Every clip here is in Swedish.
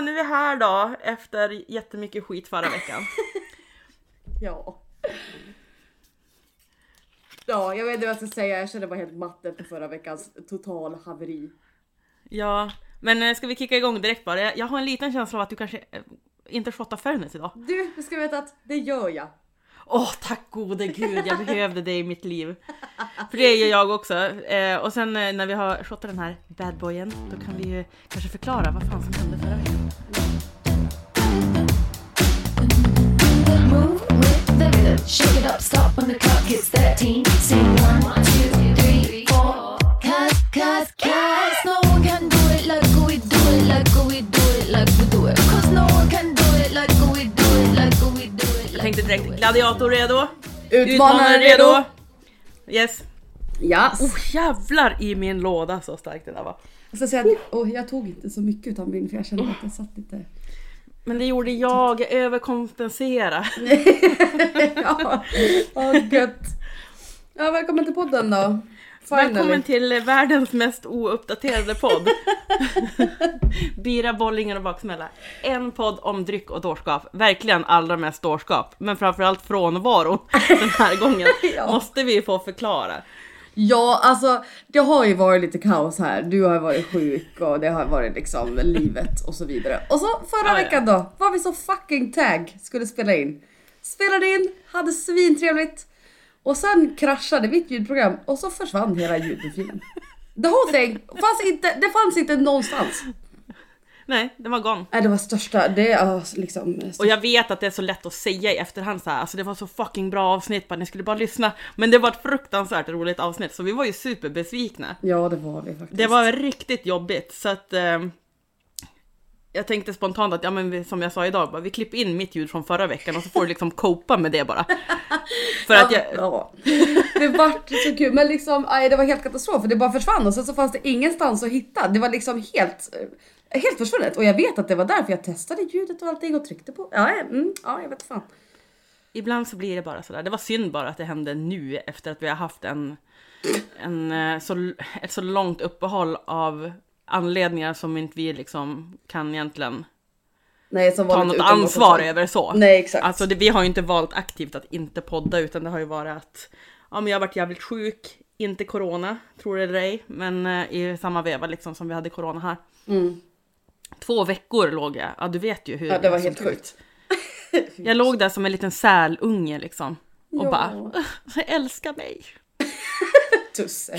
Nu är vi här då efter jättemycket skit förra veckan. Ja. Ja, jag vet inte vad jag ska säga. Jag känner mig helt matt efter förra veckans total haveri. Ja, men eh, ska vi kicka igång direkt bara? Jag har en liten känsla av att du kanske eh, inte shottar Fernet idag. Du, du ska veta att det gör jag. Åh, tack gode gud, jag behövde dig i mitt liv. För det gör jag också. Eh, och sen eh, när vi har shottat den här badboyen, då kan vi ju kanske förklara vad fan som hände förra veckan. Move tänkte direkt, gladiator redo? Utmanare redo! Yes. Ja. Oh jävlar i min låda så starkt det där var. Jag ska säga att oh, jag tog inte så mycket av min för jag kände att jag satt lite... Men det gjorde jag, jag överkompensera. ja, oh, gött. Ja, välkommen till podden då. Finally. Välkommen till världens mest ouppdaterade podd. Bira, bollingar och baksmälla. En podd om dryck och dårskap. Verkligen allra mest dårskap. Men framförallt frånvaron den här gången. Ja. Måste vi få förklara. Ja, alltså det har ju varit lite kaos här. Du har varit sjuk och det har varit liksom livet och så vidare. Och så förra Ja, ja. veckan då var vi så fucking tag skulle spela in. Spelade in, hade svintrevligt och sen kraschade mitt ljudprogram och så försvann hela ljudfilen. The whole thing fanns inte, det fanns inte någonstans. Nej, den var gone. Nej, det var största, det är liksom... Och jag vet att det är så lätt att säga i efterhand så här, alltså det var så fucking bra avsnitt, bara ni skulle bara lyssna. Men det var ett fruktansvärt roligt avsnitt, så vi var ju superbesvikna. Ja, det var vi faktiskt. Det var riktigt jobbigt så att eh, jag tänkte spontant att ja men vi, som jag sa idag, bara, vi klipper in mitt ljud från förra veckan och så får du liksom copa med det bara. För att jag, Ja, det vart så kul men liksom aj, det var helt katastrof för det bara försvann och sen så fanns det ingenstans att hitta. Det var liksom helt, eh, helt försvunnet och jag vet att det var därför jag testade ljudet och allting och tryckte på. Ja, mm, ja jag vet fan. ibland så blir det bara sådär. Det var synd bara att det hände nu efter att vi har haft en, en eh, så, ett så långt uppehåll av anledningar som inte vi liksom kan egentligen Nej, ta något ansvar över så. Nej exakt. Alltså det, vi har ju inte valt aktivt att inte podda utan det har ju varit att ja, men jag har varit jävligt sjuk, inte corona, tror det eller ej, men eh, i samma veva liksom som vi hade corona här. Mm. Två veckor låg jag, ja du vet ju hur Ja, det var helt sjukt. Jag låg där som en liten sälunge liksom och Ja. bara älska mig. Tusse.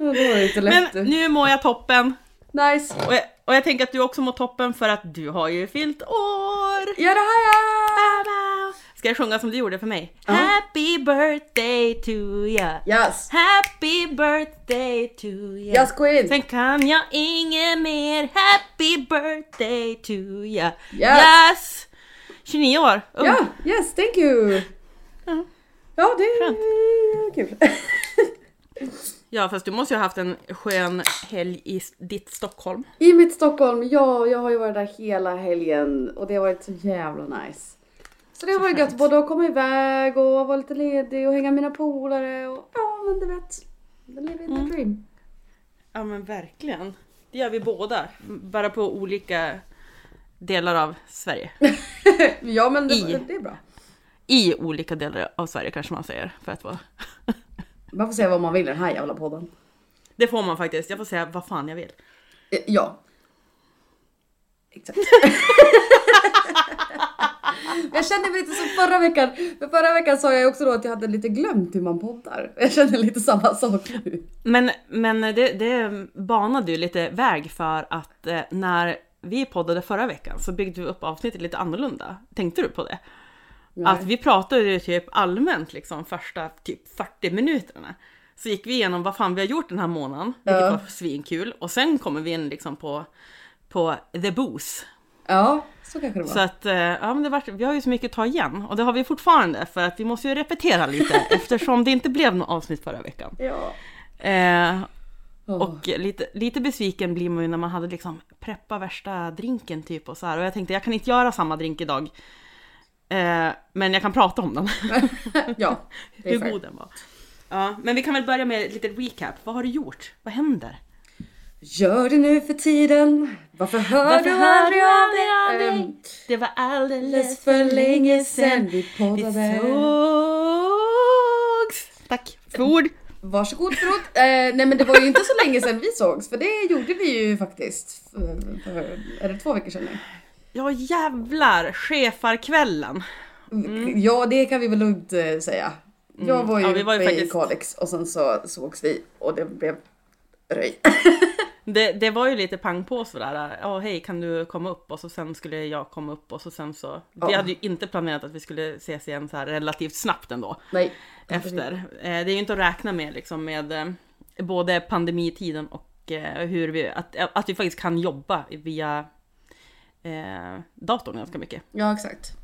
ja, Men nu mår jag toppen Nice. och jag, och jag tänker att du också mår toppen för att du har ju fyllt år. Ja det har jag! Ska jag sjunga som du gjorde för mig? Ja. Happy birthday to ya. Yes. Happy birthday to you. Yes queen. Sen kan jag inget mer. Happy birthday to you. Yes. yes. 29 år. ung. Ja, yes thank you. Ja. Ja det Skönt. är kul. ja, fast du måste ju ha haft en skön helg i ditt Stockholm. I mitt Stockholm, ja, jag har ju varit där hela helgen och det har varit så jävla nice. Så det har varit gött både att komma iväg och vara lite ledig och hänga med mina polare och ja men du vet. The living the Mm. dream. Ja, men verkligen. Det gör vi båda. Bara på olika delar av Sverige. ja men det, I. det är bra. I olika delar av Sverige kanske man säger. För att vara... Man får säga vad man vill i den här jävla podden. Det får man faktiskt. Jag får säga vad fan jag vill. Eh, Ja. Exakt. jag kände mig lite som förra veckan. För förra veckan sa jag också då att jag hade lite glömt hur man poddar. Jag känner lite samma sak nu. Men, men det, det banade ju lite väg för att eh, när vi poddade förra veckan så byggde vi upp avsnittet lite annorlunda. Tänkte du på det? Att vi pratade typ allmänt liksom första typ 40 minuterna. Så gick vi igenom vad fan vi har gjort den här månaden, vilket Ja. var svinkul. Och sen kommer vi in liksom på, på the booze. Ja, så kanske det var. Så att, eh, ja men det var, vi har ju så mycket att ta igen. Och det har vi fortfarande för att vi måste ju repetera lite eftersom det inte blev något avsnitt förra veckan. Ja. Eh, och lite, lite besviken blir man ju när man hade liksom preppa värsta drinken typ och så här. Och jag tänkte jag kan inte göra samma drink idag. Eh, men jag kan prata om den. ja, Hur fair. god den var. Ja, men vi kan väl börja med lite recap. Vad har du gjort? Vad händer? Gör det nu för tiden. Varför hör Varför du aldrig av aldrig dig? dig? Ehm, Det var alldeles för länge sen vi poddade. sågs. Tack för ord. Varsågod förlåt. Eh, nej men det var ju inte så länge sedan vi sågs för det gjorde vi ju faktiskt. För, för, är det två veckor sedan nu? Ja jävlar, chefarkvällen. Ja det kan vi väl lugnt eh, säga. Jag var ju, Mm. Ja, vi var ju uppe i faktiskt- Kalix och sen så sågs vi och det blev röj. Det, det var ju lite pang på sådär, ja hej kan du komma upp? Och så sen skulle jag komma upp och så sen så, vi Ja. hade ju inte planerat att vi skulle ses igen så här relativt snabbt ändå. nej. Efter. Eh, Det är ju inte att räkna med liksom med eh, både pandemitiden och eh, hur vi, att, att vi faktiskt kan jobba via eh, datorn ganska mycket. Ja exakt.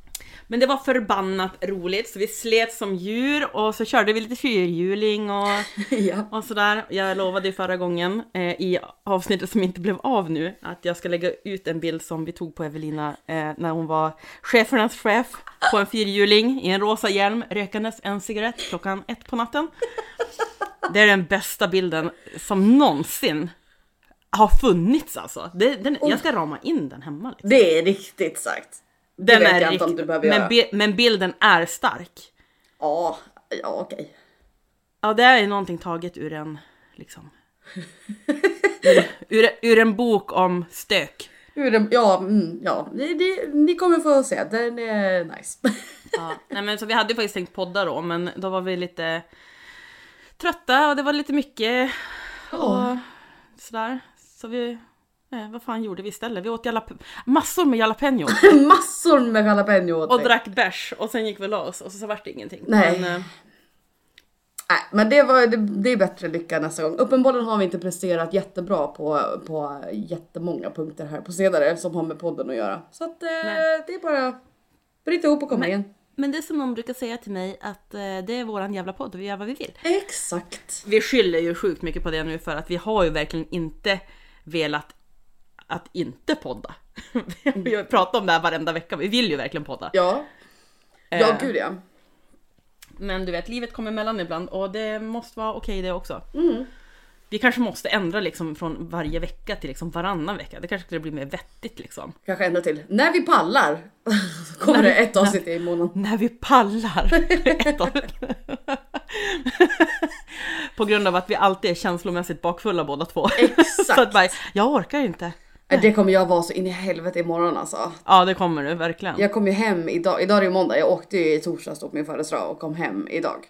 Men det var förbannat roligt så vi slet som djur och så körde vi lite fyrhjuling och, ja. och sådär. Jag lovade ju förra gången eh, i avsnittet som inte blev av nu att jag ska lägga ut en bild som vi tog på Evelina eh, när hon var chefernas chef på en fyrhjuling i en rosa hjälm rökandes en cigarett klockan ett på natten. Det är den bästa bilden som någonsin har funnits alltså. Det, den, jag ska rama in den hemma. Liksom. Det är riktigt sagt. Det Den vet är jag inte om du behöver men, göra. bi- men bilden är stark. Ja, ja okej. Ja, det är någonting taget ur en, liksom... ur, ur, ur en bok om stök. Hur den- Ja, mm, ja. Ni, ni, ni kommer få se. Den är nice. Ja, nej men så vi hade ju faktiskt tänkt podda då, men då var vi lite trötta och det var lite mycket och Ja. sådär. Så vi, eh, vad fan gjorde vi istället? Vi åt jalap- massor med jalapeno Massor med jalapeno åt och drack bärs och sen gick vi och la oss och så, så vart det ingenting. Nej. Men, eh, Nej, men det, var, det, det är bättre lycka nästa gång. Uppenbarligen har vi inte presterat jättebra på, på jättemånga punkter här på senare som har med podden att göra. Så att eh, det är bara bryta ihop och komma Men- igen. men det är som någon brukar säga till mig att eh, det är våran jävla podd, vi gör vad vi vill. Exakt. Vi skyller ju sjukt mycket på det nu för att vi har ju verkligen inte velat att inte podda. Vi har pratat om det här varenda vecka, vi vill ju verkligen podda. Ja. Ja, Eh, gud ja. Men du vet, livet kommer emellan ibland och det måste vara okej det också. Mm. Vi kanske måste ändra liksom från varje vecka till liksom varannan vecka. Det kanske skulle bli mer vettigt liksom. Kanske ända till. När vi pallar kommer det ett avsnitt i månaden. När vi pallar! Ett av- På grund av att vi alltid är känslomässigt bakfulla båda två. Exakt. Så att bara, jag orkar inte. Det kommer jag vara så in i helvete imorgon alltså. Ja det kommer du verkligen. Jag kom ju hem idag, idag är det ju måndag, jag åkte ju i torsdags på min födelsedag och kom hem idag.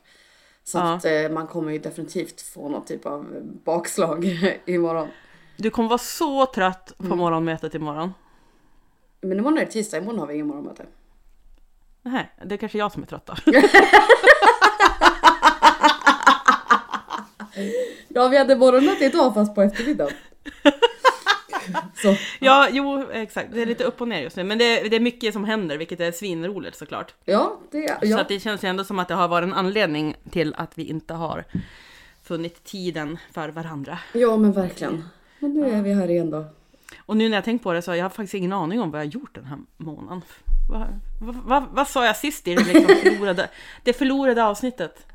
Så Ja. att eh, man kommer ju definitivt få någon typ av bakslag imorgon. Du kommer vara så trött på Mm. morgonmötet imorgon. Men imorgon är det tisdag, imorgon har vi ingen morgonmöte. Nej, det är kanske jag som är trött då. Ja vi hade morgonmöte idag fast på eftermiddagen. Så Ja, jo exakt. Det är lite upp och ner just nu. Men det, det är mycket som händer, vilket är svinroligt såklart. ja, det, Så ja. att det känns ju ändå som att det har varit en anledning till att vi inte har funnit tiden för varandra. ja men verkligen. Men nu är vi här igen då. Och nu när jag tänkt på det så har jag faktiskt ingen aning om vad jag har gjort den här månaden. Vad, vad, vad, vad sa jag sist i det, liksom förlorade, det förlorade avsnittet?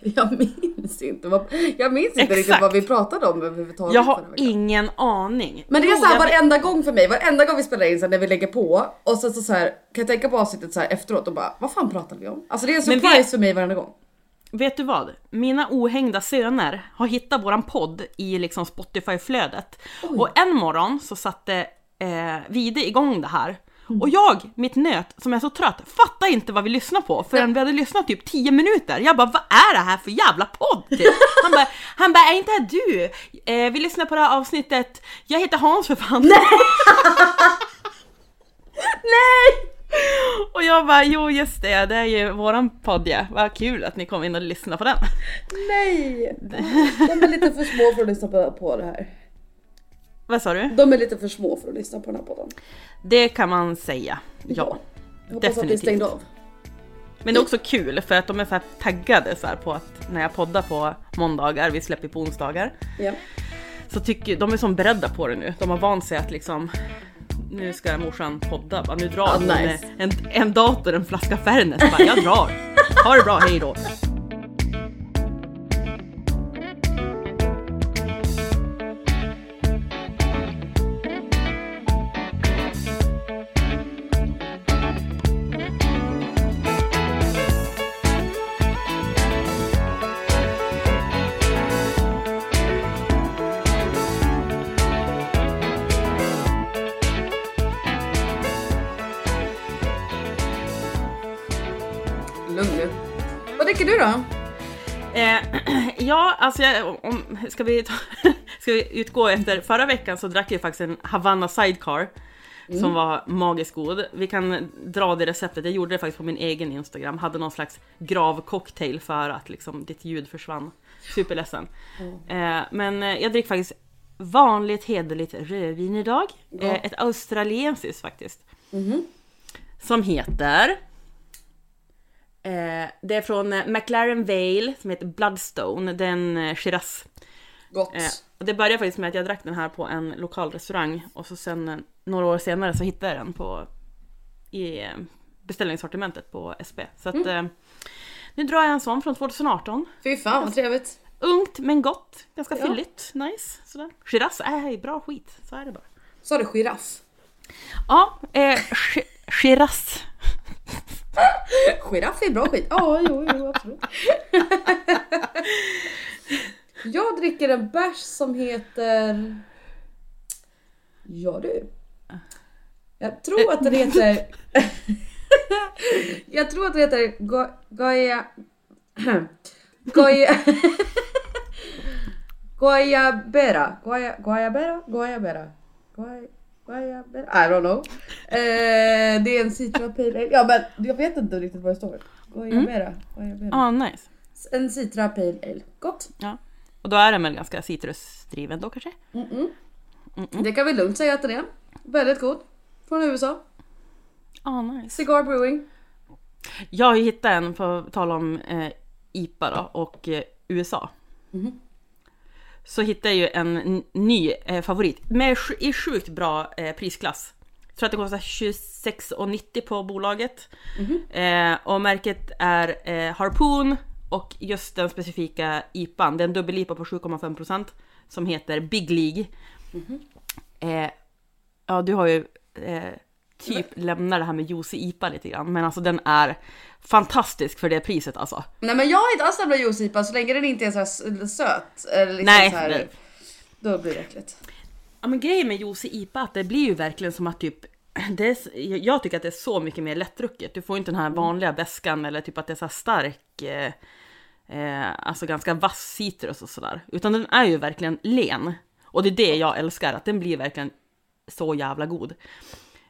Jag minns inte, vad, jag minns inte Exakt. riktigt vad vi pratade om överhuvudtaget Jag har ingen aning. Men det är Jo, så här jag vet- varenda gång för mig, varenda gång vi spelar in så när vi lägger på och sen så, så här, kan jag tänka på avsnittet så här efteråt och bara vad fan pratade vi om? Alltså det är en surprise vet- för mig varenda gång. Vet du vad? Mina ohängda söner har hittat våran podd i liksom Spotify-flödet. Och en morgon så satte eh, Vide igång det här. Och jag, mitt nöt, som är så trött, fattar inte vad vi lyssnar på förrän vi hade lyssnat typ 10 minuter. Jag bara, vad är det här för jävla podd? Typ. Han bara, han bara, är inte det du? Eh, vi lyssnar på det här avsnittet, jag heter Hans för fan. Nej! Och jag bara, jo just det, det är ju våran podd ja. Vad kul att ni kom in och lyssnade på den. Nej! De är lite för små för att lyssna på, på det här. Vad sa du? De är lite för små för att lyssna på den här podden. Det kan man säga, ja. Jag hoppas att ni definitivt. stängde av. Men det är också kul för att de är så här taggade så här på att när jag poddar på måndagar, vi släpper på onsdagar, Ja. så tycker de är som beredda på det nu. De har vant sig att liksom nu ska morsan podda, bara, nu drar Ah, hon nice. en, en dator, en flaska Fernet, bara, jag drar. Ha det bra, hej du då? Eh, ja, alltså jag, om, ska, vi ta, ska vi utgå efter förra veckan så drack jag faktiskt en Havanna Sidecar. Som var magiskt god. Vi kan dra det receptet, jag gjorde det faktiskt på min egen Instagram. Hade någon slags gravcocktail för att liksom ditt ljud försvann. Superledsen. Eh, men eh, jag dricker faktiskt vanligt hederligt rödvin idag. Ja. Eh, ett australiensiskt faktiskt. Som heter... Eh, det är från eh, McLaren Vale som heter Bloodstone. Det är en eh, Shiraz. Gott. Eh, och det började faktiskt med att jag drack den här på en lokal restaurang och så sen eh, några år senare så hittade jag den på i beställningssortimentet på SB. Så att eh, nu drar jag en sån från 2018. Fy fan vad trevligt. Ungt men gott, ganska Ja. fylligt, nice. Sådär. Shiraz är bra skit, så är det bara. Sa du giraff? Ja, eh, Shiraz. Giraff är bra skit. Ja, jo, jo, absolut. Jag dricker en bärs som heter... Ja du. Jag tror att den heter... Jag tror att den heter Go- Goya... Goya... Guayabera. Guaya, guayabera? Guayabera. Guay, guayabera? I don't know. Eh, det är en citra pale ale. Ja men jag vet inte riktigt vad det står. Guayabera. guayabera. Ja, nice. En citra pale ale. Gott. Ja. Och då är den väl ganska citrusdriven då kanske? Det kan vi lugnt säga att den är. Väldigt god. Från USA. Ja, nice. Cigar Brewing. Jag har ju hittat en, på tal om eh, IPA då, och eh, USA. Så hittade jag ju en ny eh, favorit med i sjukt bra eh, prisklass. Jag tror att det kostar 26,90 på bolaget. Eh, och märket är eh, Harpoon och just den specifika IPAn, det är en dubbel-IPA på 7,5% som heter Big League. Eh, ja, du har ju eh, typ lämnat det här med juicy IPA lite grann, men alltså den är fantastisk för det priset alltså. Nej men jag har inte alls jävla juiceipa så länge den inte är så här söt. Eller liksom Nej, så här, nej. Då blir det äckligt. Ja men grejen med juicy IPA att det blir ju verkligen som att typ det är, jag tycker att det är så mycket mer lättdrucket. Du får inte den här vanliga beskan eller typ att det är så stark, eh, eh, alltså ganska vass citrus och sådär. Utan den är ju verkligen len. Och det är det jag älskar, att den blir verkligen så jävla god.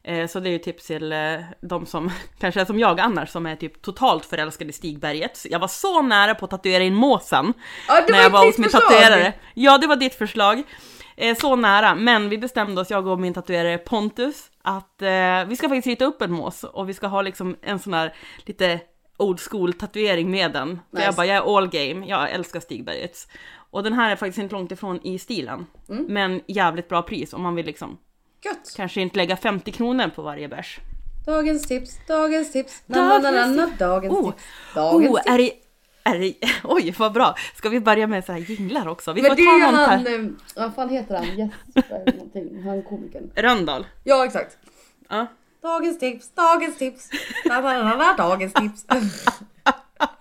Eh, så det är ju tips till eh, de som kanske är som jag annars som är typ totalt förälskade i Stigberget. Jag var så nära på att tatuera in måsen Ja, när jag var hos min förslag. tatuerare. Ja, det var ditt förslag. Eh, så nära, men vi bestämde oss, jag och min tatuerare Pontus, att vi ska faktiskt rita upp en mås och vi ska ha liksom en sån här lite old school tatuering med den. Nice. jag bara, jag är all game, jag älskar Stigbergets. Och den här är faktiskt inte långt ifrån i stilen. Mm. Men jävligt bra pris om man vill liksom Gött. kanske inte lägga 50 kronor på varje bärs. Dagens tips, dagens tips. Dagens Na, na, na, dagens Oh, tips. Dagens oh tips. är det, är det, oj vad bra! Ska vi börja med så här jinglar också? Vi Men får ta är ju någon han, eh, vad fan heter han? Jesper någonting. Han komikern. Rönndahl. Ja exakt. Ja. Dagens tips, dagens tips. Na, na, na, na, dagens tips.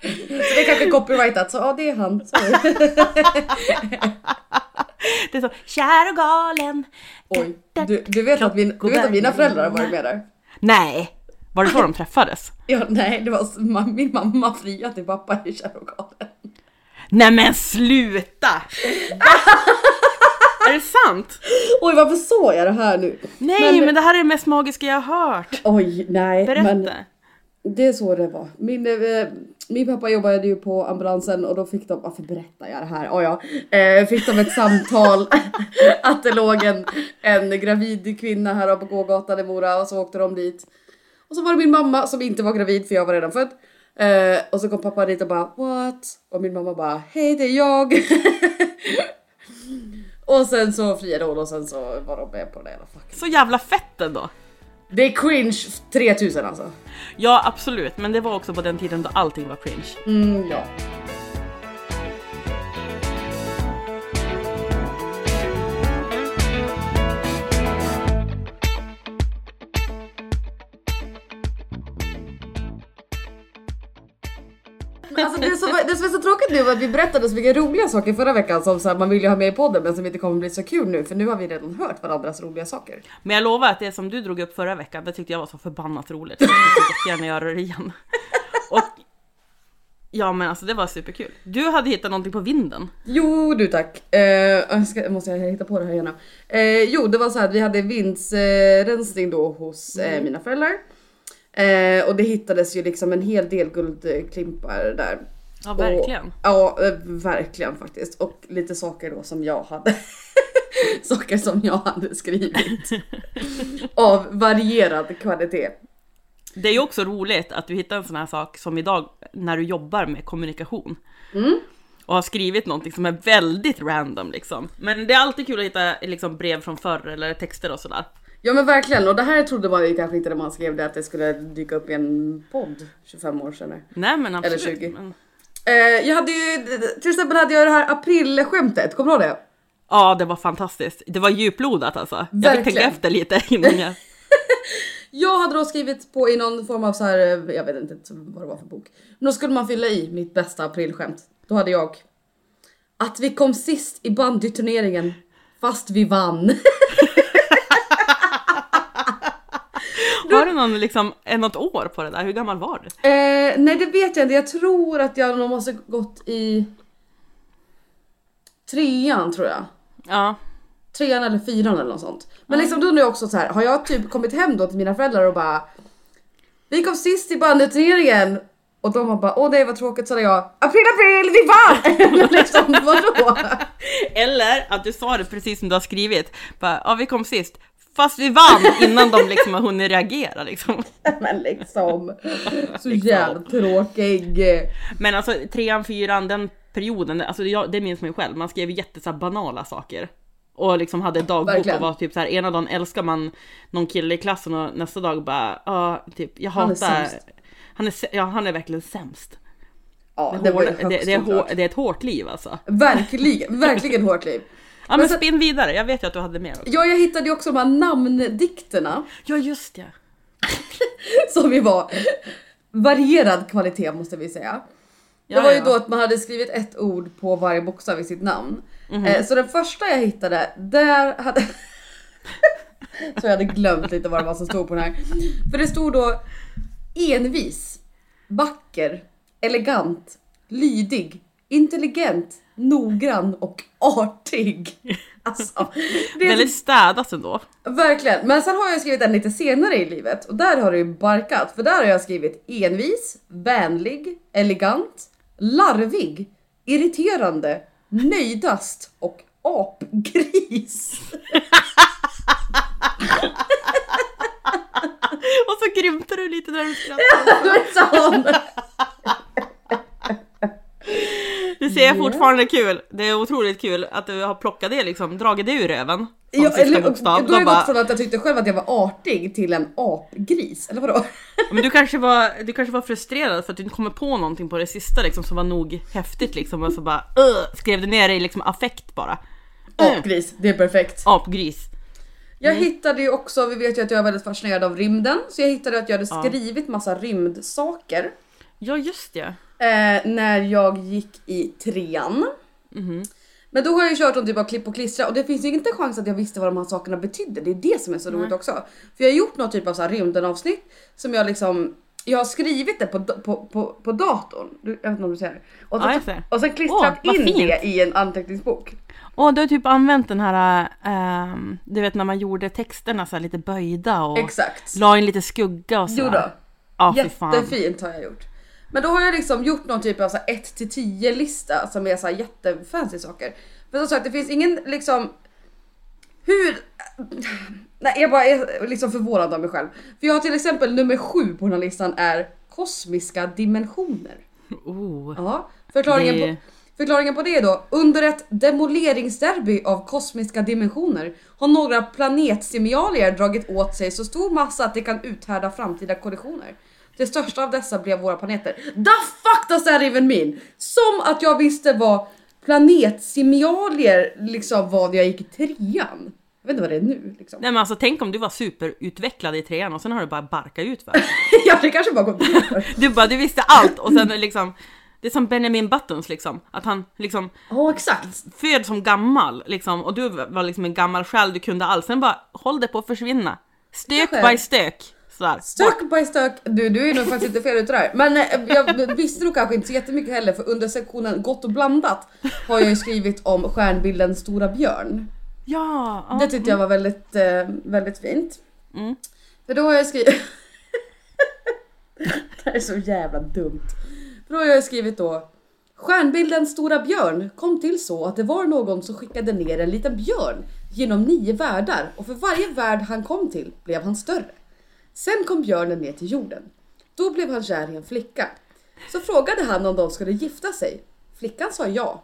Så det är kanske copyrightat så ja det är han. Sorry. Det är så, kär och galen. Oj, du, du, vet att min, du vet att mina föräldrar har varit med där? Nej! Var det så de träffades? Ja, nej, det var min mamma friade till pappa i Kär och galen. Nej men sluta! Är det sant? Oj, varför såg jag det här nu? Nej men, det här är det mest magiska jag har hört. Oj, nej. Berätta. Men det är så det var. Min, eh, min pappa jobbade ju på ambulansen och då fick de, varför berättar jag det här? Oh, ja. eh, fick de ett samtal att det låg en, en gravid kvinna här på gågatan i Mora och så åkte de dit. Och så var det min mamma som inte var gravid för jag var redan född. Eh, och så kom pappa dit och bara what? Och min mamma bara hej det är jag. och sen så friade hon och sen så var de med på det hela fucking. Så jävla fett ändå. Det är cringe 3000 alltså. Ja absolut, men det var också på den tiden då allting var cringe. Mm, ja. Alltså det, som, det som är så tråkigt nu var att vi berättade så mycket roliga saker förra veckan som så här, man vill ju ha med i podden men som inte kommer bli så kul nu för nu har vi redan hört varandras roliga saker. Men jag lovar att det som du drog upp förra veckan, det tyckte jag var så förbannat roligt. Så jag skulle jättegärna göra det igen. Och Ja men alltså det var superkul. Du hade hittat någonting på vinden. Jo du tack. Eh, jag ska, måste jag hitta på det här igen. Eh, jo det var så här att vi hade vindsrensning då hos eh, mina föräldrar. Eh, och det hittades ju liksom en hel del guldklimpar där. Ja verkligen. Och, ja eh, verkligen faktiskt. Och lite saker då som jag hade. saker som jag hade skrivit. Av varierad kvalitet. Det är ju också roligt att du hittar en sån här sak som idag när du jobbar med kommunikation. Mm. Och har skrivit någonting som är väldigt random liksom. Men det är alltid kul att hitta liksom, brev från förr eller texter och sådär. Ja men verkligen och det här trodde man ju kanske inte när man skrev det att det skulle dyka upp i en podd 25 år senare. Nej men absolut. 20. Men... Eh, jag hade ju, till exempel hade jag det här aprilskämtet, kommer du ihåg det? Ja det var fantastiskt. Det var djuplodat alltså. Jag fick Verkligen. tänka efter lite innan jag... Jag hade då skrivit på i någon form av så här, eh, jag vet inte vad det var för bok. Men då skulle man fylla i mitt bästa aprilskämt. Då hade jag att vi kom sist i bandyturneringen fast vi vann. Har du någon liksom, eh, något år på det där? Hur gammal var du? Eh, nej det vet jag inte, jag tror att jag nog måste gått i trean tror jag. Ja. trean eller fyran eller något sånt. Men liksom då undrar jag också så här, har jag typ kommit hem då till mina föräldrar och bara Vi kom sist i bandyturneringen och de har bara åh nej vad tråkigt så hade jag april april vi vann! liksom vadå? Eller att du sa det precis som du har skrivit. Bara, ja vi kom sist. Fast vi vann innan de liksom har hunnit reagera liksom. Men liksom så jävla tråkig. Men alltså trean, fyran, den perioden, alltså jag, det minns man ju själv. Man skrev jätte så banala saker. Och liksom hade dagbok Verkligen. och var typ så här, ena dagen älskar man någon kille i klassen och nästa dag bara, ja typ jag Han är hatar, sämst. han är, ja, han är verkligen sämst. Ja Det, det hårda, det, det, är hår, det är ett hårt liv alltså. Verkligen, verkligen hårt liv. Ja men Men så- spinn vidare, jag vet ju att du hade mer också. Ja jag hittade ju också de här namndikterna Ja just det. som vi var varierad kvalitet måste vi säga. Ja, det var ju ja. då att man hade skrivit ett ord på varje bokstav i sitt namn. Mhm. Eh, så den första jag hittade, där hade... så jag hade glömt lite vad det var som stod på den här. För det stod då envis, vacker, elegant, lydig, intelligent, noggrann och artig. Alltså, det är Väldigt städat ändå. Verkligen, men sen har jag skrivit en lite senare i livet och där har det ju barkat för där har jag skrivit envis, vänlig, elegant, larvig, irriterande, nöjdast och apgris. Och så grymtar du lite när du skrattar. Sån. Det ser jag fortfarande kul. Det är otroligt kul att du har plockat det liksom, dragit det ur röven. Ja, eller, då bokstav. har Då jag gått bara, från att jag tyckte själv att jag var artig till en apgris, eller vadå? men du kanske, var, du kanske var frustrerad för att du inte kommer på någonting på det sista liksom som var nog häftigt liksom och så bara uh, skrev du ner det i liksom affekt bara. Apgris, det är perfekt. Apgris. Jag Mm. hittade ju också, vi vet ju att jag är väldigt fascinerad av rymden, så jag hittade att jag hade skrivit massa rymdsaker. Ja just det. Eh, när jag gick i trean. Mhm. Men då har jag ju kört en typ av klipp och klistra och det finns ju inte en chans att jag visste vad de här sakerna betydde. Det är det som är så roligt också. För jag har gjort någon typ av så här rymden avsnitt som jag liksom jag har skrivit det på, på, på, på datorn. Du, jag vet inte om du ser det. Och, Ja, ser. och sen klistrat Åh, in fint. det i en anteckningsbok. Och du har typ använt den här, ehm, du vet när man gjorde texterna så lite böjda och Exakt. la in lite skugga och så. Jo då. Ja. Jättefint har jag gjort. Men då har jag liksom gjort någon typ av 1 till 10 lista som är så här jättefancy saker. Men som sagt det finns ingen liksom hur... Nej jag bara är liksom förvånad av mig själv. För jag har till exempel nummer 7 på den här listan är kosmiska dimensioner. Oh. Ja, förklaringen, Det- på, förklaringen på det är då under ett demoleringsderby av kosmiska dimensioner har några planetsimialier dragit åt sig så stor massa att det kan uthärda framtida kollisioner. Det största av dessa blev våra planeter. The fuck does that even mean? Som att jag visste vad planetsimialier liksom var när jag gick i trean. Jag vet inte vad det är nu liksom. Nej men alltså tänk om du var superutvecklad i trean och sen har du bara barkat ut va? ja det kanske bara gått. Du bara, du visste allt och sen liksom Det är som Benjamin Buttons liksom, att han liksom Ja exakt. föds som gammal liksom och du var liksom en gammal själ, du kunde allt, sen bara håll det på att försvinna. Stök Kanske. by stök. Sådär. Stök by stök. Du, du är nog faktiskt inte fel ute där. Men eh, jag visste nog kanske inte så jättemycket heller för under sektionen gott och blandat har jag ju skrivit om stjärnbilden Stora Björn. Ja, ja. Det tyckte jag var väldigt, eh, väldigt fint. Mm. För då har jag skrivit... det här är så jävla dumt. För då har jag skrivit då Stjärnbilden Stora Björn kom till så att det var någon som skickade ner en liten björn genom nio världar och för varje värld han kom till blev han större. Sen kom björnen ner till jorden. Då blev han kär i en flicka. Så frågade han om de skulle gifta sig. Flickan sa ja.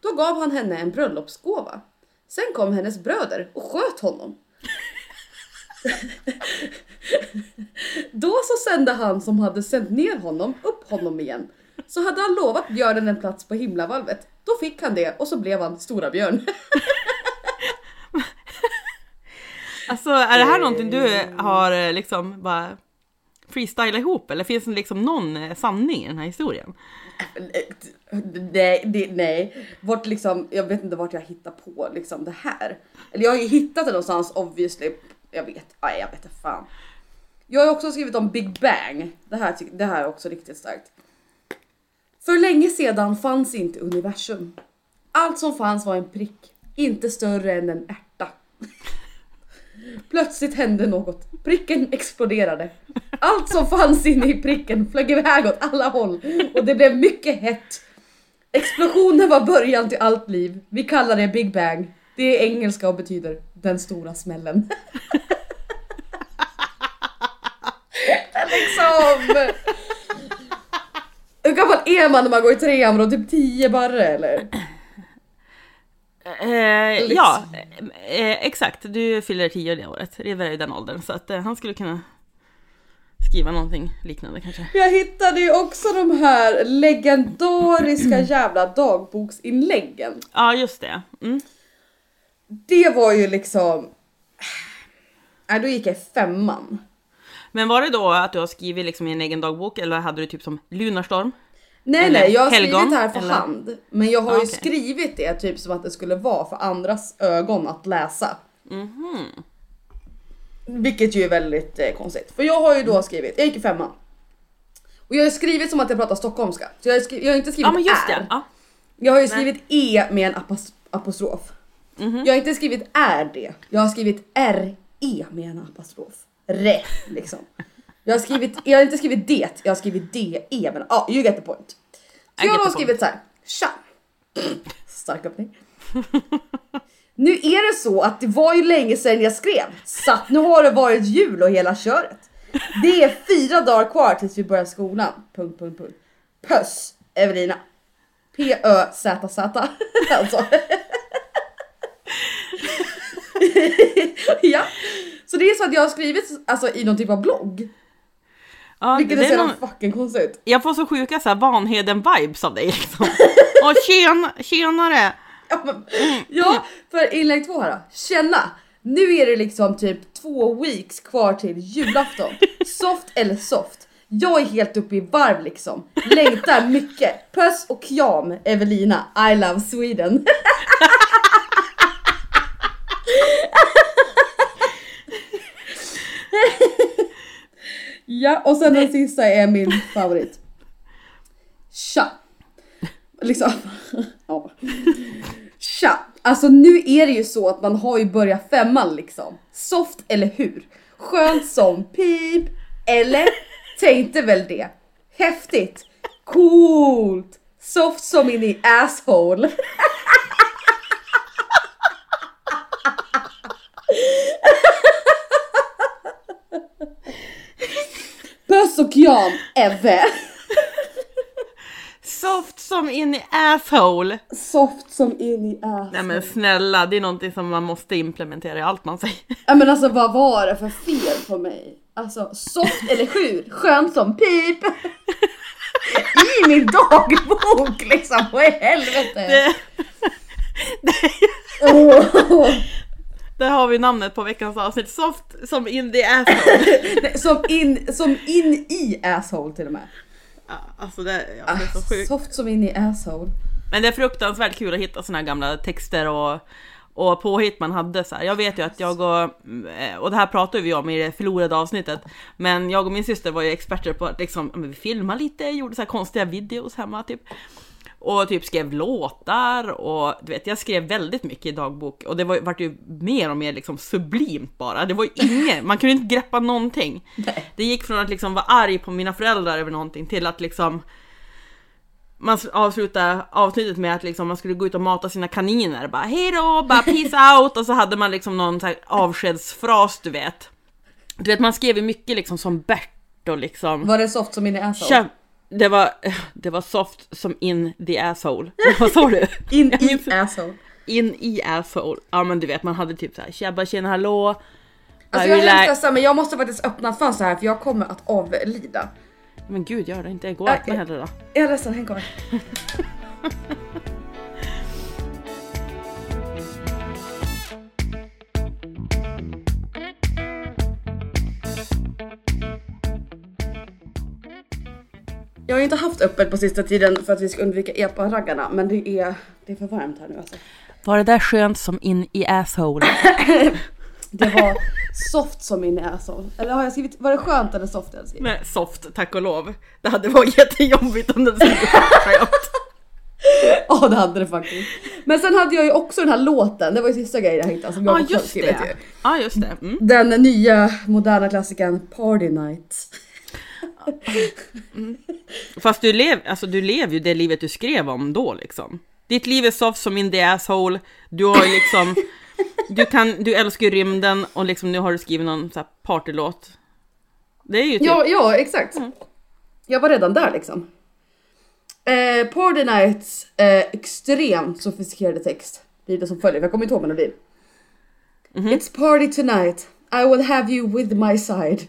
Då gav han henne en bröllopsgåva. Sen kom hennes bröder och sköt honom. Då så sände han som hade sänt ner honom upp honom igen. Så hade han lovat björnen en plats på himlavalvet. Då fick han det och så blev han Stora Björn. Alltså är det här någonting du har eh, liksom bara freestylat ihop eller finns det liksom någon eh, sanning i den här historien? nej, det, nej. Vart liksom, jag vet inte vart jag hittar på liksom det här. Eller jag har ju hittat det någonstans obviously. Jag vet, nej jag vet inte fan. Jag har också skrivit om Big Bang. Det här, det här är också riktigt starkt. För länge sedan fanns inte universum. Allt som fanns var en prick, inte större än en ärta. Plötsligt hände något. Pricken exploderade. Allt som fanns inne i pricken flög iväg åt alla håll och det blev mycket hett. Explosionen var början till allt liv. Vi kallar det Big Bang. Det är engelska och betyder den stora smällen. liksom... Hur gammal är man när man går i trean? Typ 10 barre eller? Eh, ja, eh, exakt. Du fyller 10 det året. River är i den åldern så att eh, han skulle kunna skriva någonting liknande kanske. Jag hittade ju också de här legendariska jävla dagboksinläggen. Ja, just det. Mm. Det var ju liksom... Nej, då gick jag i femman. Men var det då att du har skrivit liksom i en egen dagbok eller hade du typ som Lunarstorm? Nej Eller nej, jag har helgon, skrivit det här för eller? hand. Men jag har Ah, ju okej. skrivit det typ som att det skulle vara för andras ögon att läsa. Mhm. Vilket ju är väldigt eh, konstigt. För jag har ju då skrivit, jag gick i femman. Och jag har skrivit som att jag pratar stockholmska. Så jag har, skrivit, jag har inte skrivit Ja men just är. Ja. Jag har ju skrivit e med en apos- apostrof. Mhm. Jag har inte skrivit är det. Jag har skrivit re med en apostrof. Re liksom. Jag har, skrivit, jag har inte skrivit det, jag har skrivit de men ja, you get the point. Så jag har skrivit så här. Tja! Stark öppning. Nu är det så att det var ju länge sedan jag skrev, så att nu har det varit jul och hela köret. Det är fyra dagar kvar tills vi börjar skolan. Punkt, punkt, punkt. Puss Evelina. P-Ö-Z-Z. alltså. ja. Så det är så att jag har skrivit alltså, i någon typ av blogg. Ja, Vilket det är så någon, fucking konstigt. jag får så sjuka så här Vanheden-vibes av dig liksom. Åh tjen, tjenare! Ja, men, ja, för inlägg två här då. Känna! Nu är det liksom typ två weeks kvar till julafton. Soft eller soft? Jag är helt uppe i varv liksom. Längtar mycket. Puss och kram Evelina. I love Sweden. ja, och sen den sista är min favorit. Tja! Liksom. ja. Tja! Alltså nu är det ju så att man har ju börjat femman liksom. Soft eller hur? Skönt som pip. Eller? Tänkte väl det. Häftigt. Coolt. Soft som in i asshole. Puss och kram Eve. Soft som in i asshole! Soft som in i asshole. Nej men snälla, det är någonting som man måste implementera i allt man säger. Ja men alltså vad var det för fel på mig? Alltså soft eller skjut, skön som pip. I min dagbok liksom, vad i helvete? Det, Åh. Där har vi namnet på veckans avsnitt. Soft som in the asshole. Nej, som, in, som in i asshole till och med. Ja, alltså det, ja, det är så Ah, sjukt. soft som in i asshole. Men det är fruktansvärt kul att hitta såna här gamla texter och, och påhitt man hade så här. Jag vet ju att jag och, eh, och det här pratade vi om i det förlorade avsnittet, men jag och min syster var ju experter på att liksom, vi filmade lite, gjorde så här konstiga videos hemma typ. Och typ skrev låtar och du vet, jag skrev väldigt mycket i dagbok och det var, vart ju mer och mer liksom sublimt bara. Det var ju inget, man kunde inte greppa någonting. Nej. Det gick från att liksom vara arg på mina föräldrar över någonting till att liksom man avslutade avsnittet med att liksom man skulle gå ut och mata sina kaniner. Bara hej då, bara peace out och så hade man liksom någon så avskedsfras du vet. Du vet man skrev ju mycket liksom som Bert och liksom Var det soft som in i asshole? Det var, det var soft som in the asshole. Vad sa du? In i asshole. In i asshole. Ja men du vet man hade typ såhär tjabba tjena hallå. Alltså jag är hemskt ledsen men jag måste faktiskt öppna ett fönster här för jag kommer att avlida. Men gud gör det inte, gå Äh, öppna heller då. Jag är ledsen, häng kvar. Jag har ju inte haft öppet på sista tiden för att vi ska undvika epa-raggarna men det är, det är för varmt här nu alltså. Var det där skönt som in i asshole? Det var soft som in i asshole. Eller har jag skrivit, var det skönt eller soft jag skrivit? Nej, soft, tack och lov. Det hade varit jättejobbigt om det skulle skönt. Ja det hade det faktiskt. Men sen hade jag ju också den här låten, det var ju sista grejen jag hittade som jag Ja också just skrivit ju. Ja just det. Mm. Den nya moderna klassikern Party Night. Fast du lever, alltså du lever ju det livet du skrev om då liksom. Ditt liv är soft som in the asshole. Du har ju liksom, du kan, du älskar ju rymden och liksom nu har du skrivit någon så här partylåt. Det är ju typ, Ja, ja exakt. Jag var redan där liksom. Eh, Party Nights eh, extremt sofistikerade text blir det som följer, jag kommer inte ihåg melodin. It's party tonight, I will have you with my side.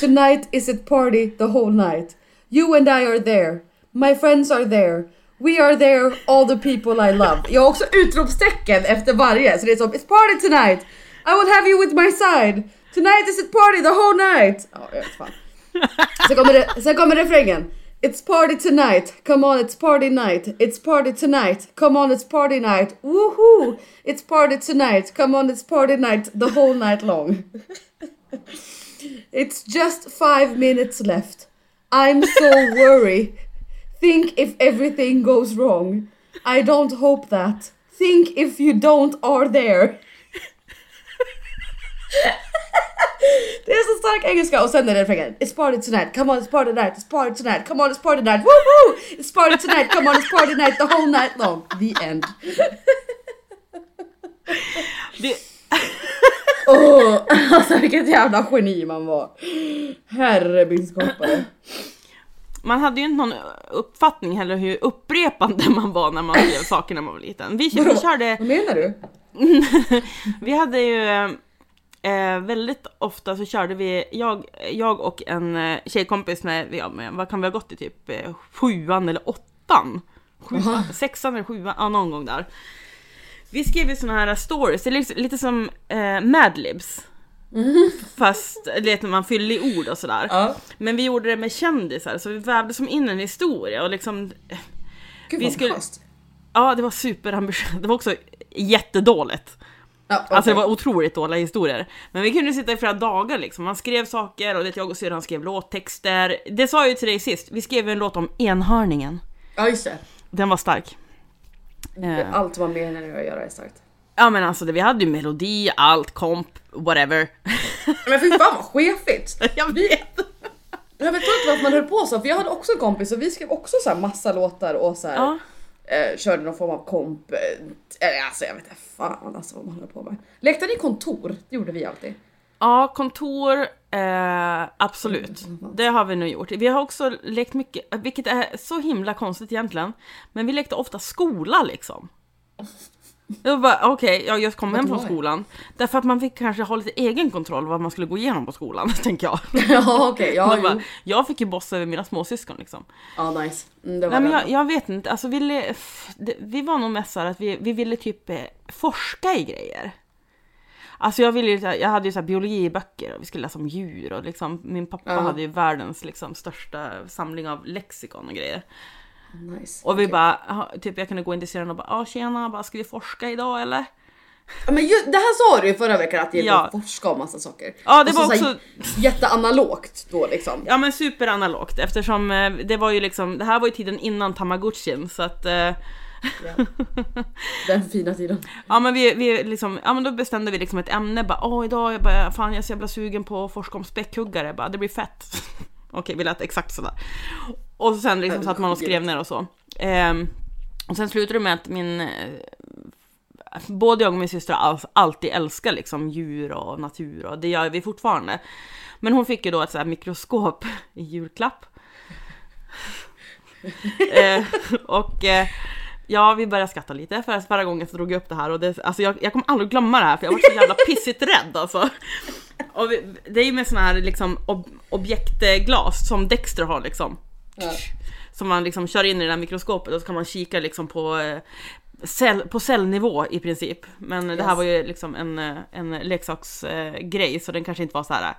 Tonight is it party the whole night. You and I are there, my friends are there. We are there, all the people I love. Jag har också utropstecken efter varje, så det är som It's party tonight, I will have you with my side. Tonight is it party the whole night. Ja, jag vet fan. Sen kommer, det, sen kommer refrängen. It's party tonight, come on it's party night. It's party tonight, come on it's party night. Woohoo! It's party tonight, come on it's party night the whole night long. it's just five minutes left. I'm so worried. Think if everything goes wrong. I don't hope that. Think if you don't are there. Det är så stark engelska och sen är det refrängen. It's party tonight, come on it's party night, it's party tonight, come on it's party night, woohoo! It's party tonight, come on it's party night the whole night long. The end. Åh, alltså vilket jävla geni man var. Herre min skapare. man hade ju inte någon uppfattning heller hur upprepande man var när man skrev saker när man var liten. Vi, vi körde Vad menar du? vi hade ju eh, väldigt ofta så körde vi, jag, jag och en eh, tjejkompis med, ja, med, vad kan vi ha gått i typ eh, sjuan eller åttan? Sjuan, sexan eller sjuan, ja någon gång där. Vi skrev ju såna här stories, det är lite, lite som eh, Madlibs. Fast lite man fyller i ord och sådär. Ja. Men vi gjorde det med kändisar, så vi vävde som in en historia och liksom Gud Vi skulle-. Ja, det var superambitiöst. Det var också jättedåligt. Ja, Alltså det var otroligt dåliga historier. Men vi kunde sitta i flera dagar liksom. Man skrev saker och det jag och syrran skrev låttexter. Det sa jag ju till dig sist. Vi skrev ju en låt om enhörningen. Ja just det. Den var stark. Eh, Allt vad menar du att göra är starkt. Ja men alltså det, vi hade ju melodi, allt, komp, whatever. Men fy fan vad skefigt! jag vet! Jag vet inte varför man höll på så, för jag hade också en kompis och vi skrev också så här massa låtar och så här, Ja. eh, körde någon form av komp. Eh, eller alltså jag vet inte fan alltså vad man håller på med. Lekte ni kontor? Det gjorde vi alltid. Ja, kontor, eh, absolut. Det har vi nog gjort. Vi har också lekt mycket, vilket är så himla konstigt egentligen. Men vi lekte ofta skola liksom. Var bara, okej, jag just kom hem från skolan. Därför att man fick kanske ha lite egen kontroll vad man skulle gå igenom på skolan, tänker jag. ja okej, ja, bara, jag fick ju bossa över mina småsyskon liksom. ja nice. Mm, det var Nej men jag, jag vet inte, alltså vi, vi var nog mest så att vi, vi ville typ eh, forska i grejer. Alltså jag ville ju, jag hade ju så här biologiböcker och vi skulle läsa om djur och liksom min pappa Ja. hade ju världens liksom största samling av lexikon och grejer. nice. Och vi Okej. bara, typ jag kunde gå in till syrran och bara, ja tjena, bara, ska vi forska idag eller? Ja, men ju, det här sa du ju förra veckan att det gäller Ja. att forska om massa saker. Ja, det Och så var så här också- jätteanalogt då liksom. Ja men superanalogt eftersom eh, det var ju liksom, det här var ju tiden innan tamagotchin så att eh, Den fina tiden. Ja men vi, vi liksom, ja men då bestämde vi liksom ett ämne bara åh idag jag bara, fan jag är så jävla sugen på att forska om späckhuggare, bara det blir fett. Okej vi lät exakt sådär. Och sen liksom satt man och skrev ner och så. Ehm, och sen slutade det med att min, eh, både jag och min syster alltid älskat liksom djur och natur och det gör vi fortfarande. Men hon fick ju då ett så mikroskop i julklapp. eh, och eh, ja, vi började skratta lite för förra gången så drog jag upp det här och det, alltså jag, jag kommer aldrig glömma det här för jag var så jävla pissigt rädd alltså. Och vi, det är ju med såna här liksom ob, objektglas som Dexter har liksom. Ja. Som man liksom kör in i det där mikroskopet och så kan man kika liksom på eh, cell, på cellnivå i princip. Men det här Yes. var ju liksom en, eh, en leksaksgrej eh, grej, så den kanske inte var så här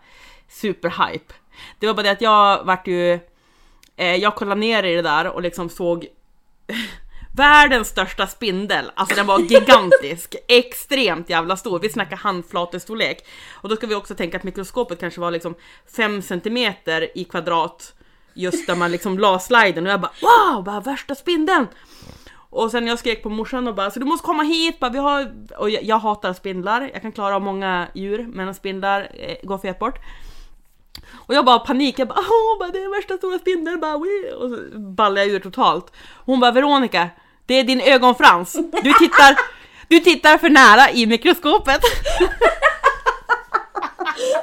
superhype. Det var bara det att jag vart ju, jag kollade ner i det där och liksom såg världens största spindel. Alltså den var gigantisk, extremt jävla stor. Vi snackar handflatestorlek. Och då ska vi också tänka att mikroskopet kanske var liksom 5 cm i kvadrat just där man liksom la sliden och jag bara wow, bara värsta spindeln! Och sen jag skrek på morsan och bara så du måste komma hit, bara, vi har... och jag, jag hatar spindlar, jag kan klara av många djur men spindlar eh, går fet bort. Och jag bara panik, jag bara åh, bara, det är värsta stora spindeln, bara, wii. och så ballade jag ur totalt. Hon bara Veronica, det är din ögonfrans, du tittar, du tittar för nära i mikroskopet.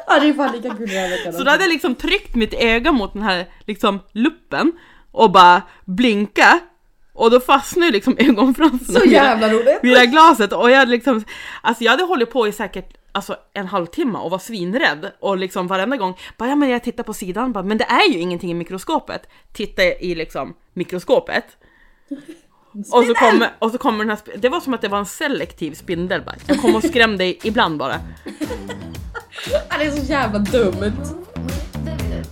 Ja det är fan lika kul. Så då hade jag liksom tryckt mitt öga mot den här liksom luppen och bara blinka och då fastnade liksom ögonfransen Så jävla roligt! vid det glaset och jag hade liksom, alltså jag hade hållit på i säkert alltså en halvtimme och var svinrädd och liksom varenda gång bara ja men jag tittar på sidan bara, men det är ju ingenting i mikroskopet. Titta i liksom mikroskopet. Och så, kommer, och så kommer den här, det var som att det var en selektiv spindel bara. Jag kom och skrämde dig ibland bara. Ja, det är så jävla dumt.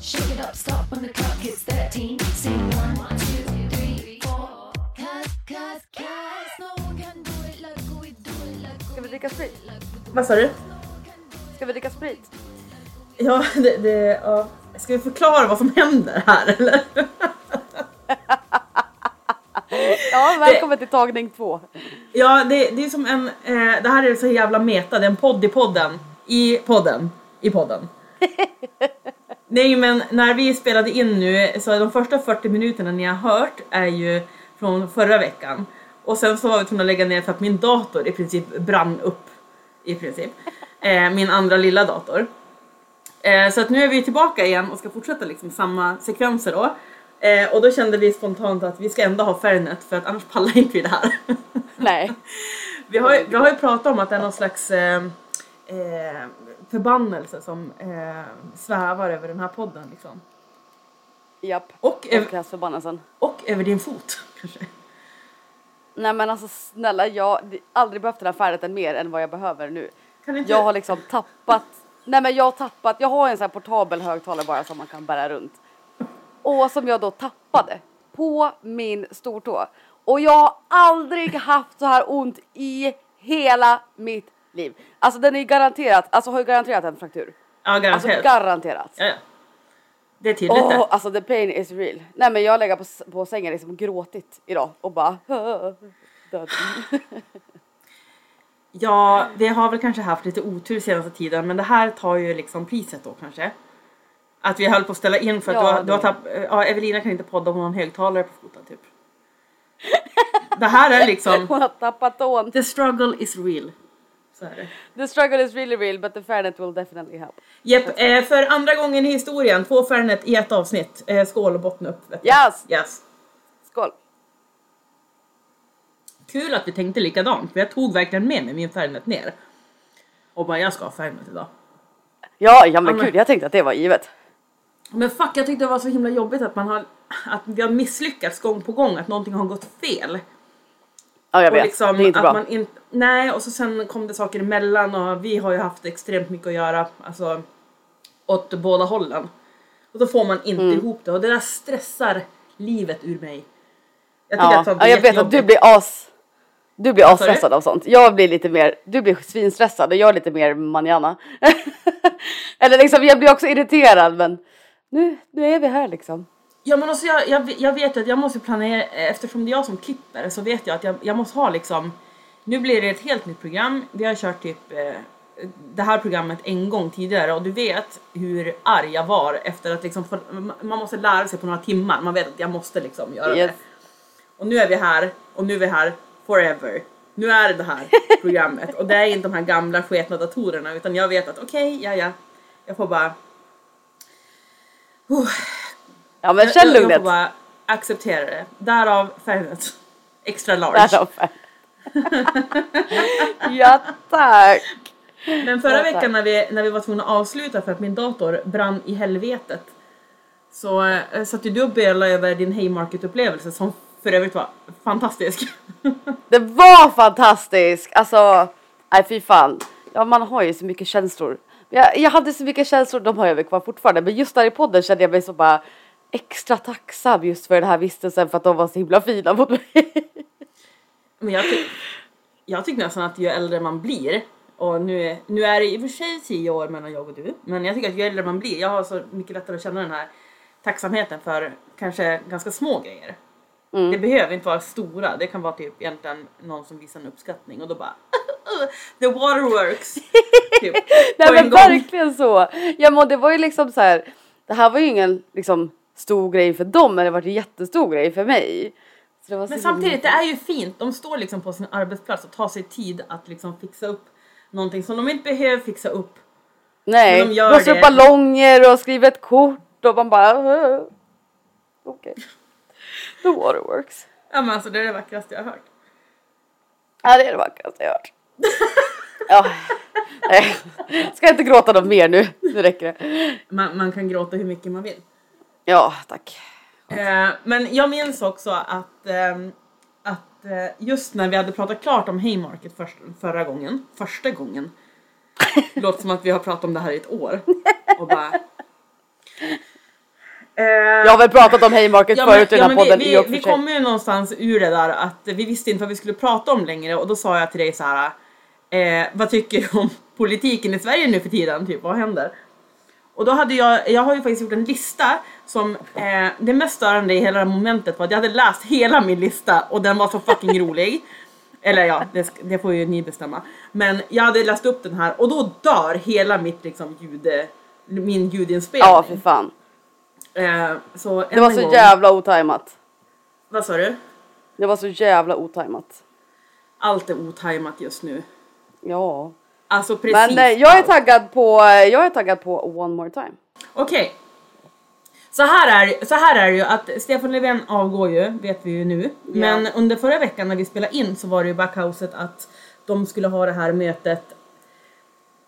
Shake it up, stop when the clock hits 13. Sing one, two, three, four. Cause, cause, cause no one can do it like we do it like Ska vi dricka sprit? Vad sa du? Ska vi dricka sprit? Ja, det, det, ja. Ska vi förklara vad som händer här eller? Ja, välkommen till tagning två. Ja, det, det är som en, eh, det här är så jävla meta, det är en podd i podden. I podden. I podden. Nej men när vi spelade in nu, så de första 40 minuterna ni har hört är ju från förra veckan. Och sen så var vi tvungna att lägga ner för att min dator i princip brann upp. I princip. Eh, min andra lilla dator. Eh, så att nu är vi tillbaka igen och ska fortsätta liksom samma sekvenser då. Eh, och då kände vi spontant att vi ska ändå ha Fernet för att annars pallar inte vi det här. Nej. Vi har, ju, vi har ju pratat om att det är någon slags eh, eh, förbannelse som eh, svävar över den här podden liksom. Japp. Och, över, och över din fot kanske. Nej men alltså snälla jag har aldrig behövt den här färdigheten mer än vad jag behöver nu. Inte, Jag har liksom tappat, nej men jag har tappat, jag har en sån här portabel högtalare bara som man kan bära runt. Och som jag då tappade på min stortå. Och jag har aldrig haft så här ont i hela mitt liv. Alltså den är garanterat, alltså har ju garanterat en fraktur. ja, Alltså garanterat. garanterat. ja, ja. Det är tydligt det. alltså the pain is real. Nej men jag lägger på, på sängen liksom gråtit idag och bara död. Ja, vi har väl kanske haft lite otur senaste tiden men det här tar ju liksom priset då kanske. Att vi höll på att ställa in för att Ja, du, har, du har ja, Evelina kan inte podda om hon har en högtalare på foten typ. Det här är liksom, Hon har tappat tån. the struggle is real. Så är det. The struggle is really real but the fairnet will definitely help. Jepp, eh, för andra gången i historien, två Fernet i ett avsnitt. Eh, skål och botten upp. Yes! yes! Skål! Kul att vi tänkte likadant, för jag tog verkligen med mig min Fernet ner. Och bara, jag ska ha Fernet idag. Ja, ja men men- gud jag tänkte att det var givet. Men fuck, jag tyckte det var så himla jobbigt att man har, att vi har misslyckats gång på gång, att någonting har gått fel. Ja jag och vet, liksom det är inte att bra. man inte, nej och så sen kom det saker emellan och vi har ju haft extremt mycket att göra, alltså åt båda hållen. Och då får man inte Mm. ihop det och det där stressar livet ur mig. Jag Ja, att ja jag vet att du blir as. Du blir asstressad av sånt. Jag blir lite mer, du blir svinstressad och jag är lite mer manjana. Eller liksom jag blir också irriterad men nu, nu är vi här liksom. Ja men alltså jag, jag, jag vet att jag måste planera, eftersom det är jag som klipper så vet jag att jag, jag måste ha liksom Nu blir det ett helt nytt program, vi har kört typ eh, det här programmet en gång tidigare och du vet hur arg jag var efter att liksom få, man måste lära sig på några timmar, man vet att jag måste liksom göra Yes. det. Och nu är vi här och nu är vi här forever. Nu är det det här programmet och det är inte de här gamla sketna datorerna utan jag vet att okej, ja ja, jag får bara Ja men känn jag, jag lugnet. får bara acceptera det. Därav färget extra large. Därav. ja tack. Men förra Ja, veckan när vi, när vi var tvungna att avsluta för att min dator brann i helvetet så äh, satt ju du och bölade över din Haymarket-upplevelse som för övrigt var fantastisk. Det var fantastiskt! Alltså, nej fy fan. Ja man har ju så mycket känslor. Jag, jag hade så mycket känslor, de har jag väl kvar fortfarande. Men just där i podden kände jag mig så bara extra tacksam just för den här vistelsen för att de var så himla fina mot mig. Men jag, ty- jag tycker nästan att ju äldre man blir och nu är, nu är det i och för sig 10 år mellan jag och du men jag tycker att ju äldre man blir, jag har så mycket lättare att känna den här tacksamheten för kanske ganska små grejer. Det behöver inte vara stora, det kan vara typ egentligen någon som visar en uppskattning och då bara The waterworks! typ, Nej men gång. verkligen så. Ja men det var ju liksom så här. Det här var ju ingen liksom stor grej för dem men det var en jättestor grej för mig. Så det var så Men samtidigt, det är ju fint. De står liksom på sin arbetsplats och tar sig tid att liksom fixa upp någonting som de inte behöver fixa upp. Nej, blåser upp ballonger och skriver ett kort och man bara "Äh, okej. The waterworks. Ja men alltså det är det vackraste jag har hört. Ja det är det vackraste jag hört. ja. Nej, ska jag inte gråta något mer nu. Nu räcker det. Man, man kan gråta hur mycket man vill. Ja tack. Eh, men jag minns också att, ehm, att eh, just när vi hade pratat klart om Haymarket först, förra gången, första gången. Låter som att vi har pratat om det här i ett år. Och bara... Eh, Jag har väl pratat om Haymarket Ja, men, förut i den ja, här men podden vi, i och vi, för vi kom ju någonstans ur det där att vi visste inte vad vi skulle prata om längre och då sa jag till dig så här. Eh, vad tycker du om politiken i Sverige nu för tiden? Typ, vad händer? Och då hade jag, jag har ju faktiskt gjort en lista som, eh, det mest störande i hela det här momentet var att jag hade läst hela min lista och den var så fucking rolig. Eller ja, det, det får ju ni bestämma. Men jag hade läst upp den här och då dör hela mitt liksom ljude, min ljudinspelning. Ja för fan. Eh, så Det var så jävla otajmat. Vad sa du? Det var så jävla otajmat. Allt är otajmat just nu. Ja. Alltså precis Men eh, jag är taggad på, eh, jag är taggad på One More Time. Okej. Så här, är, så här är det ju att Stefan Löfven avgår ju, vet vi ju nu. Men under förra veckan när vi spelade in så var det ju backhouset att de skulle ha det här mötet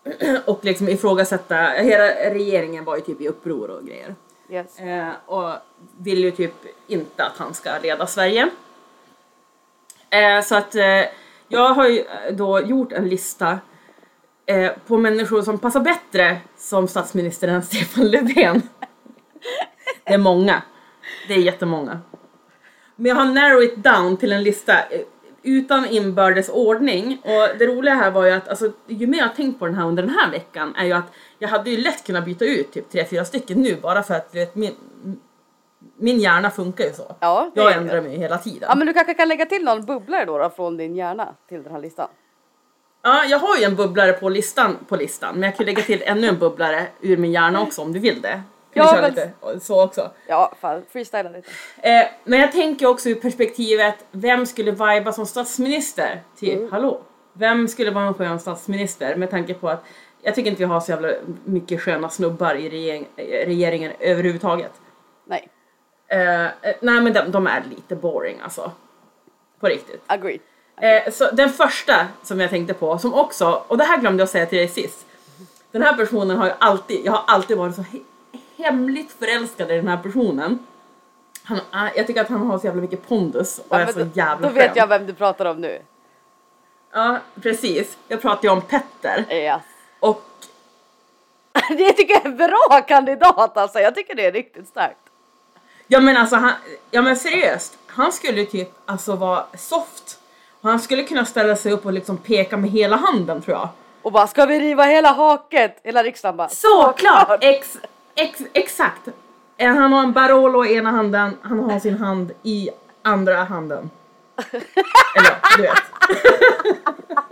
och liksom ifrågasätta, hela regeringen var ju typ i uppror och grejer. Yes. Eh, och vill ju typ inte att han ska leda Sverige. Eh, så att eh, jag har ju eh, då gjort en lista eh, på människor som passar bättre som statsminister än Stefan Löfven. Det är många. Det är jättemånga. Men jag har narrow it down till en lista eh, utan inbördes ordning. Och det roliga här var ju att alltså, ju mer jag har tänkt på den här under den här veckan är ju att jag hade ju lätt kunnat byta ut typ tre, fyra stycken nu bara för att vet, min, min hjärna funkar ju så. Ja, det jag ändrar mig ju hela tiden. Ja men du kanske kan lägga till någon bubblare då, då från din hjärna till den här listan. Ja, jag har ju en bubblare på listan, på listan men jag kan lägga till ännu en bubblare ur min hjärna också om du vill det. Kan Ja, men- lite så också. Ja, fan freestyla lite. Eh, men jag tänker också ur perspektivet, vem skulle viba som statsminister? Typ, Mm. hallå? Vem skulle vara en skön statsminister? Med tanke på att jag tycker inte vi har så jävla mycket sköna snubbar i regering, eh, regeringen överhuvudtaget. Nej, Eh, eh, nej men de, de är lite boring alltså. På riktigt. agree. Eh, så den första som jag tänkte på, som också, och det här glömde jag säga till dig sist. Den här personen har ju alltid, jag har alltid varit så he- hemligt förälskad i den här personen. Han, är- jag tycker att han har så jävla mycket pondus och Ja, är så då, jävla då vet skön. jag vem du pratar om nu. Ja, precis. Jag pratar ju om Petter. Yes. Och Det tycker jag är en bra kandidat alltså. Jag tycker det är riktigt starkt. ja men alltså, han, ja men seriöst. Han skulle typ alltså vara soft Och han skulle kunna ställa sig upp och liksom peka med hela handen tror jag. Och bara ska vi riva hela haket? Hela riksdagen bara Såklart! Ex, ex, exakt! Eh, Han har en Barolo i ena handen, han har sin hand i andra handen. Eller du vet.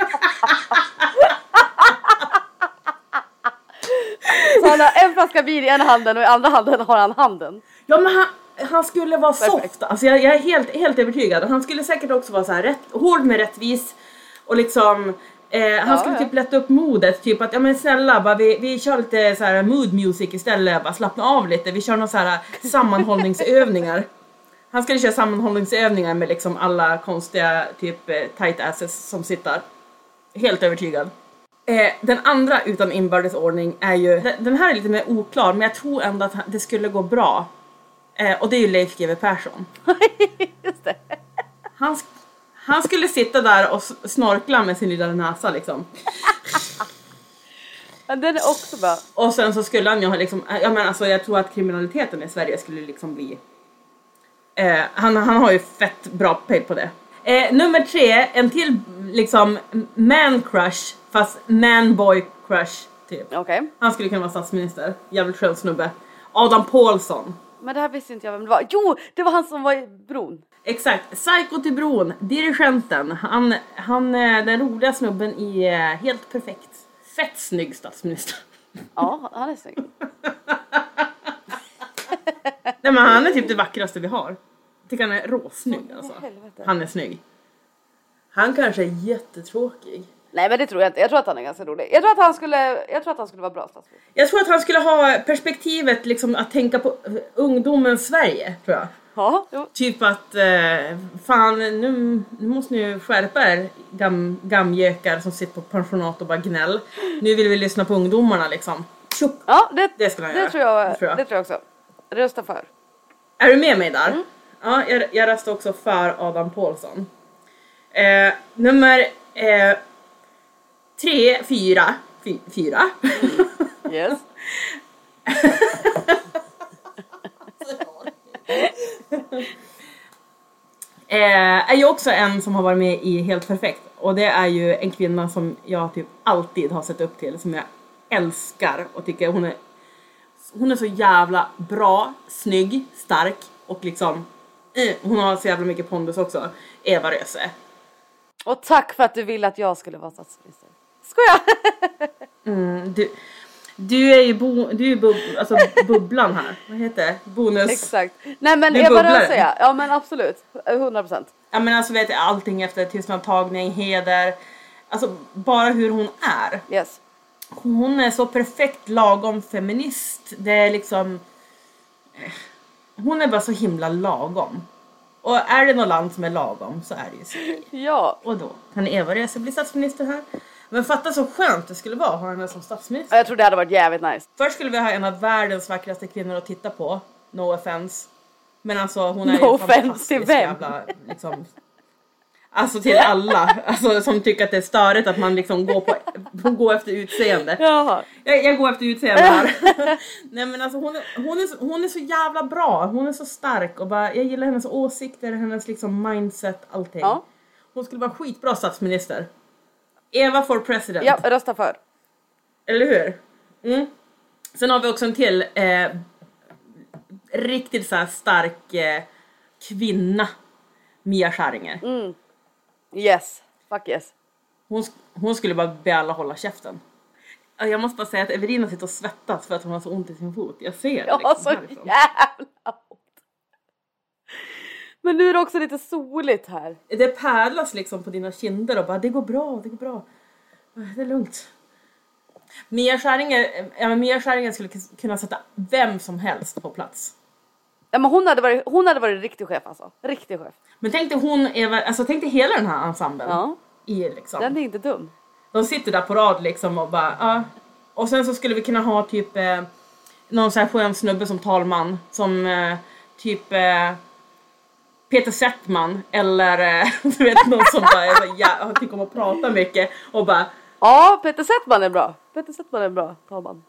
Så han har en flaska vin i ena handen och i andra handen har han handen. Ja men han, han skulle vara Perfekt. soft, alltså jag, jag är helt, helt övertygad. Han skulle säkert också vara så här rätt, hård med rättvis och liksom eh, han Ja, skulle ja. typ lätta upp modet, typ att ja men snälla bara, vi, vi kör lite så här mood music istället, bara slappna av lite, vi kör några så här sammanhållningsövningar. Han skulle köra sammanhållningsövningar med liksom alla konstiga typ eh, tight asses som sitter. Helt övertygad. Eh, den andra utan inbördes ordning är ju, den, här är lite mer oklar men jag tror ändå att det skulle gå bra. Eh, och det är ju Leif GW Persson. Just det. Han, han skulle sitta där och snorkla med sin lilla näsa liksom. Men den är också bra. Och sen så skulle han ju ha liksom, jag menar alltså jag tror att kriminaliteten i Sverige skulle liksom bli eh, han, han har ju fett bra pejl på det. Eh, nummer tre, en till liksom man crush fast man boy crush typ. Okej. Han skulle kunna vara statsminister, jävligt skön snubbe. Adam Pålsson. Men det här visste inte jag vem det var. Jo, det var han som var i bron. Exakt, Psycho till bron, dirigenten. Han, han är den roliga snubben i eh, Helt perfekt. Fett snygg statsminister. Ja, han är snygg. Nej men han är typ det vackraste vi har. Jag tycker han är råsnygg alltså. helvete. Han är snygg. Han kanske är jättetråkig. Nej men det tror jag inte. Jag tror att han är ganska rolig. Jag tror att han skulle, jag tror att han skulle vara bra statsminister. Jag tror att han skulle ha perspektivet liksom att tänka på ungdomens Sverige, tror jag. Ja, jo. Typ att, eh, fan nu, nu måste ni ju skärpa er gam, gamgökar som sitter på pensionat och bara gnäll. Nu vill vi lyssna på ungdomarna liksom. Tjup. ja det, Det skulle han det göra. tror jag, Det tror jag. det tror jag också. Rösta för. Är du med mig där? Ja, jag, jag röstar också för Adam Pålsson. Eh, nummer eh, tre, fyra, fy, fyra. Yes. eh, är ju också en som har varit med i Helt Perfekt. Och det är ju en kvinna som jag typ alltid har sett upp till, som jag älskar och tycker hon är hon är så jävla bra, snygg, stark och liksom eh, hon har så jävla mycket pondus också. Eva Röse. Och tack för att du ville att jag skulle vara statsminister. Skoja! Mm, du, du är ju bo, du är bub, alltså bubblan här. Vad heter det? Bonus. Exakt. Nej men bubblar. Röse ja. Men absolut. 100 procent. Ja men alltså vet jag, allting efter tystnadtagning, heder. Alltså bara hur hon är. Yes. Hon är så perfekt lagom feminist. Det är liksom... eh, Hon är bara så himla lagom. Och är det något land som är lagom så är det ju Sverige. Ja. Och då kan Eva Röse bli statsminister här. Men fatta så skönt det skulle vara att ha henne som statsminister. Ja, Jag tror det hade varit jävligt nice. Först skulle vi ha en av världens vackraste kvinnor att titta på. No offense. Men alltså hon är No ju offense till vem? jävla liksom. Alltså till alla. Alltså som tycker att det är störigt att man liksom går på, går efter utseende. Jaha. Jag, jag går efter utseende här. Nej men alltså hon är, hon, är hon är så jävla bra. Hon är så stark och bara, jag gillar hennes åsikter, hennes liksom mindset, allting. Ja. Hon skulle vara skitbra statsminister. Eva for president. Ja, rösta för. Eller hur? Mm. Sen har vi också en till eh, riktigt så stark eh, kvinna. Mia Skäringer. Yes. Fuck yes. Hon, hon skulle bara be alla hålla käften. Ja, Jag måste bara säga att Evelina sitter och svettas för att hon har så ont i sin fot. Jag ser det har liksom så härifrån. jävla ont. Men nu är det också lite soligt här. Det pärlas liksom på dina kinder och bara det går bra, det går bra. Det är lugnt. Mia Skäringer, ja, men Mia Skäringer skulle kunna sätta vem som helst på plats. Ja, men hon, hade varit, hon hade varit riktig chef alltså. Riktig chef. Men tänk dig hon, Eva, alltså tänk dig hela den här ensemblen. Ja. I liksom. Den är inte dum. De sitter där på rad liksom och bara ja. Och sen så skulle vi kunna ha typ eh, någon sån här skön snubbe som talman som eh, typ eh, Peter Settman eller eh, du vet någon som bara jä- tycker om att prata mycket och bara Ja, Peter Settman är bra. Peter Settman är bra talman.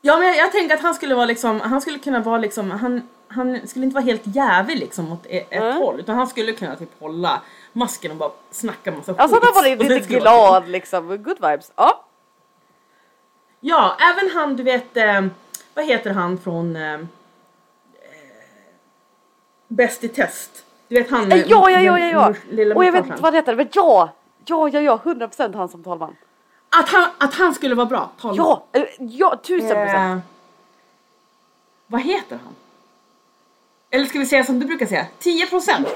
Ja men jag, jag tänker att han skulle vara liksom, han skulle kunna vara liksom, han, han skulle inte vara helt jävig liksom mot e- ett Mm. håll utan han skulle kunna typ hålla masken och bara snacka massa Alltså han var lite vara kul. glad liksom, good vibes. Ja. Ja, även han du vet, eh, vad heter han från eh, Bäst i test? Du vet han Eh, Ja, ja, ja, ja, ja. lilla Och jag vet inte vad det heter, men ja! Ja, ja, ja, 100% han som talman. Att han, att han skulle vara bra talman. Ja, eh, ja, tusen procent. Eh, vad heter han? Eller ska vi säga som du brukar säga, 10 procent.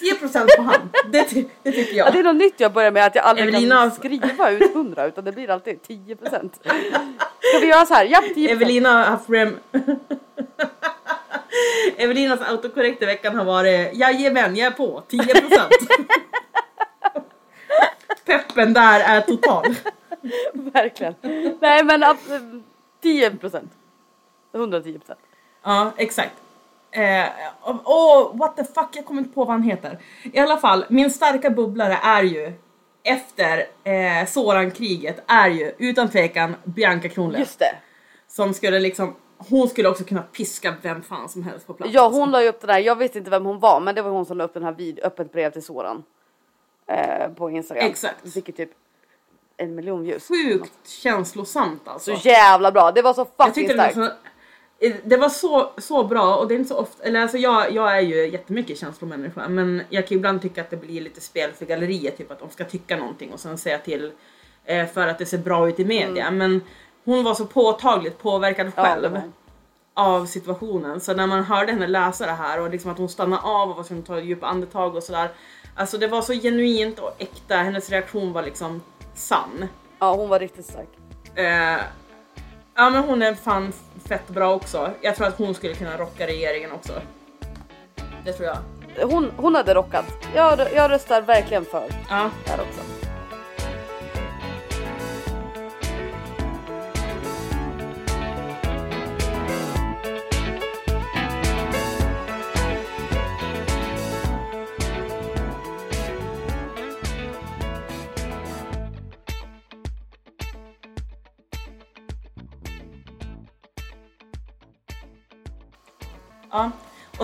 10 procent på han. Det, ty- det tycker Ja, jag. det är något nytt jag börjar med att jag aldrig Evelina- kan skriva ut 100 utan det blir alltid 10%. Ska vi göra så här? Ja, 10%. Evelina har haft rem... Evelinas autokorrekt i veckan har varit Jajamän, jag är på 10 procent. Peppen där är total. Verkligen. Nej men ab- 10%. 110%. Ja, exakt. Eh, Åh, what the fuck, jag kommer inte på vad han heter. I alla fall, min starka bubblare är ju efter eh, Soran-kriget är ju utan tvekan Bianca Kronlöf. Just det. Som skulle liksom, hon skulle också kunna piska vem fan som helst på plats. Ja hon la ju upp den här, jag visste inte vem hon var men det var hon som la upp den här vid öppet brev till Soran. Eh, på Instagram. Exakt. Det ju typ en miljon views. Sjukt känslosamt alltså. Så jävla bra, det var så fucking tyckte det var, starkt. så, eh, det var så, så bra och det är inte så ofta, eller alltså jag, jag är ju jättemycket känslomänniska men jag kan ibland tycka att det blir lite spel för galleriet, typ att de ska tycka någonting och sen säga till eh, för att det ser bra ut i media. Men hon var så påtagligt påverkad. Ja, själv hon. av situationen. Så när man hörde henne läsa det här och liksom att hon stannade av och var tvungen att ta djupa andetag och sådär. Alltså det var så genuint och äkta, hennes reaktion var liksom sann. Ja hon var riktigt stark. Eh, ja men hon är fan fett bra också. Jag tror att hon skulle kunna rocka regeringen också. Det tror jag. Hon, hon hade rockat. Jag, jag röstar verkligen för Ja. där också.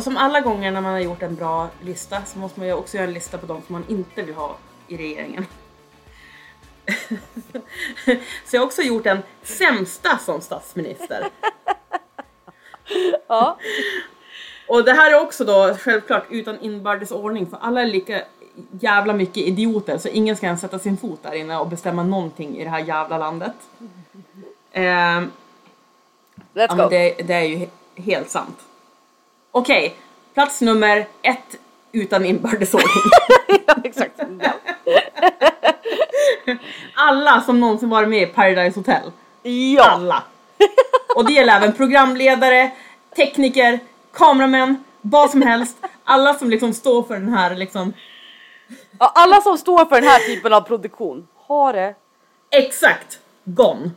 Och som alla gånger när man har gjort en bra lista så måste man ju också göra en lista på de som man inte vill ha i regeringen. så jag har också gjort en sämsta som statsminister. Ja. Och det här är också då självklart utan inbördes ordning för alla är lika jävla mycket idioter så ingen ska ens sätta sin fot där inne och bestämma någonting i det här jävla landet. Ehm, Let's go. det, det är ju he- helt sant. Okej, plats nummer ett utan inbördes ordning. ja, exakt. Alla som någonsin varit med i Paradise Hotel. ja. Alla! Och det gäller även programledare, tekniker, kameramän, vad som helst. Alla som liksom står för den här liksom Ja, alla som står för den här typen av produktion har det. Exakt! Gone.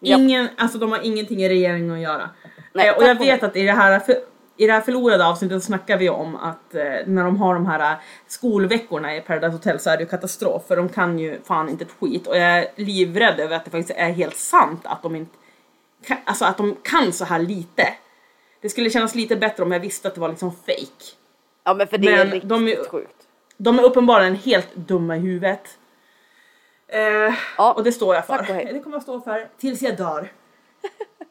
Ingen, alltså de har ingenting i regeringen att göra. Nej, eh, och jag vet att i det här för, i det här förlorade avsnittet snackar vi om att eh, när de har de här eh, skolveckorna i Paradise Hotel så är det ju katastrof för de kan ju fan inte ett skit och jag är livrädd över att det faktiskt är helt sant att de inte kan, alltså att de kan så här lite. Det skulle kännas lite bättre om jag visste att det var liksom fake. Ja men för det är Men riktigt de är- sjukt. De är uppenbarligen helt dumma i huvudet. Eh, Ja, och det står jag för. Det kommer jag stå för tills jag dör.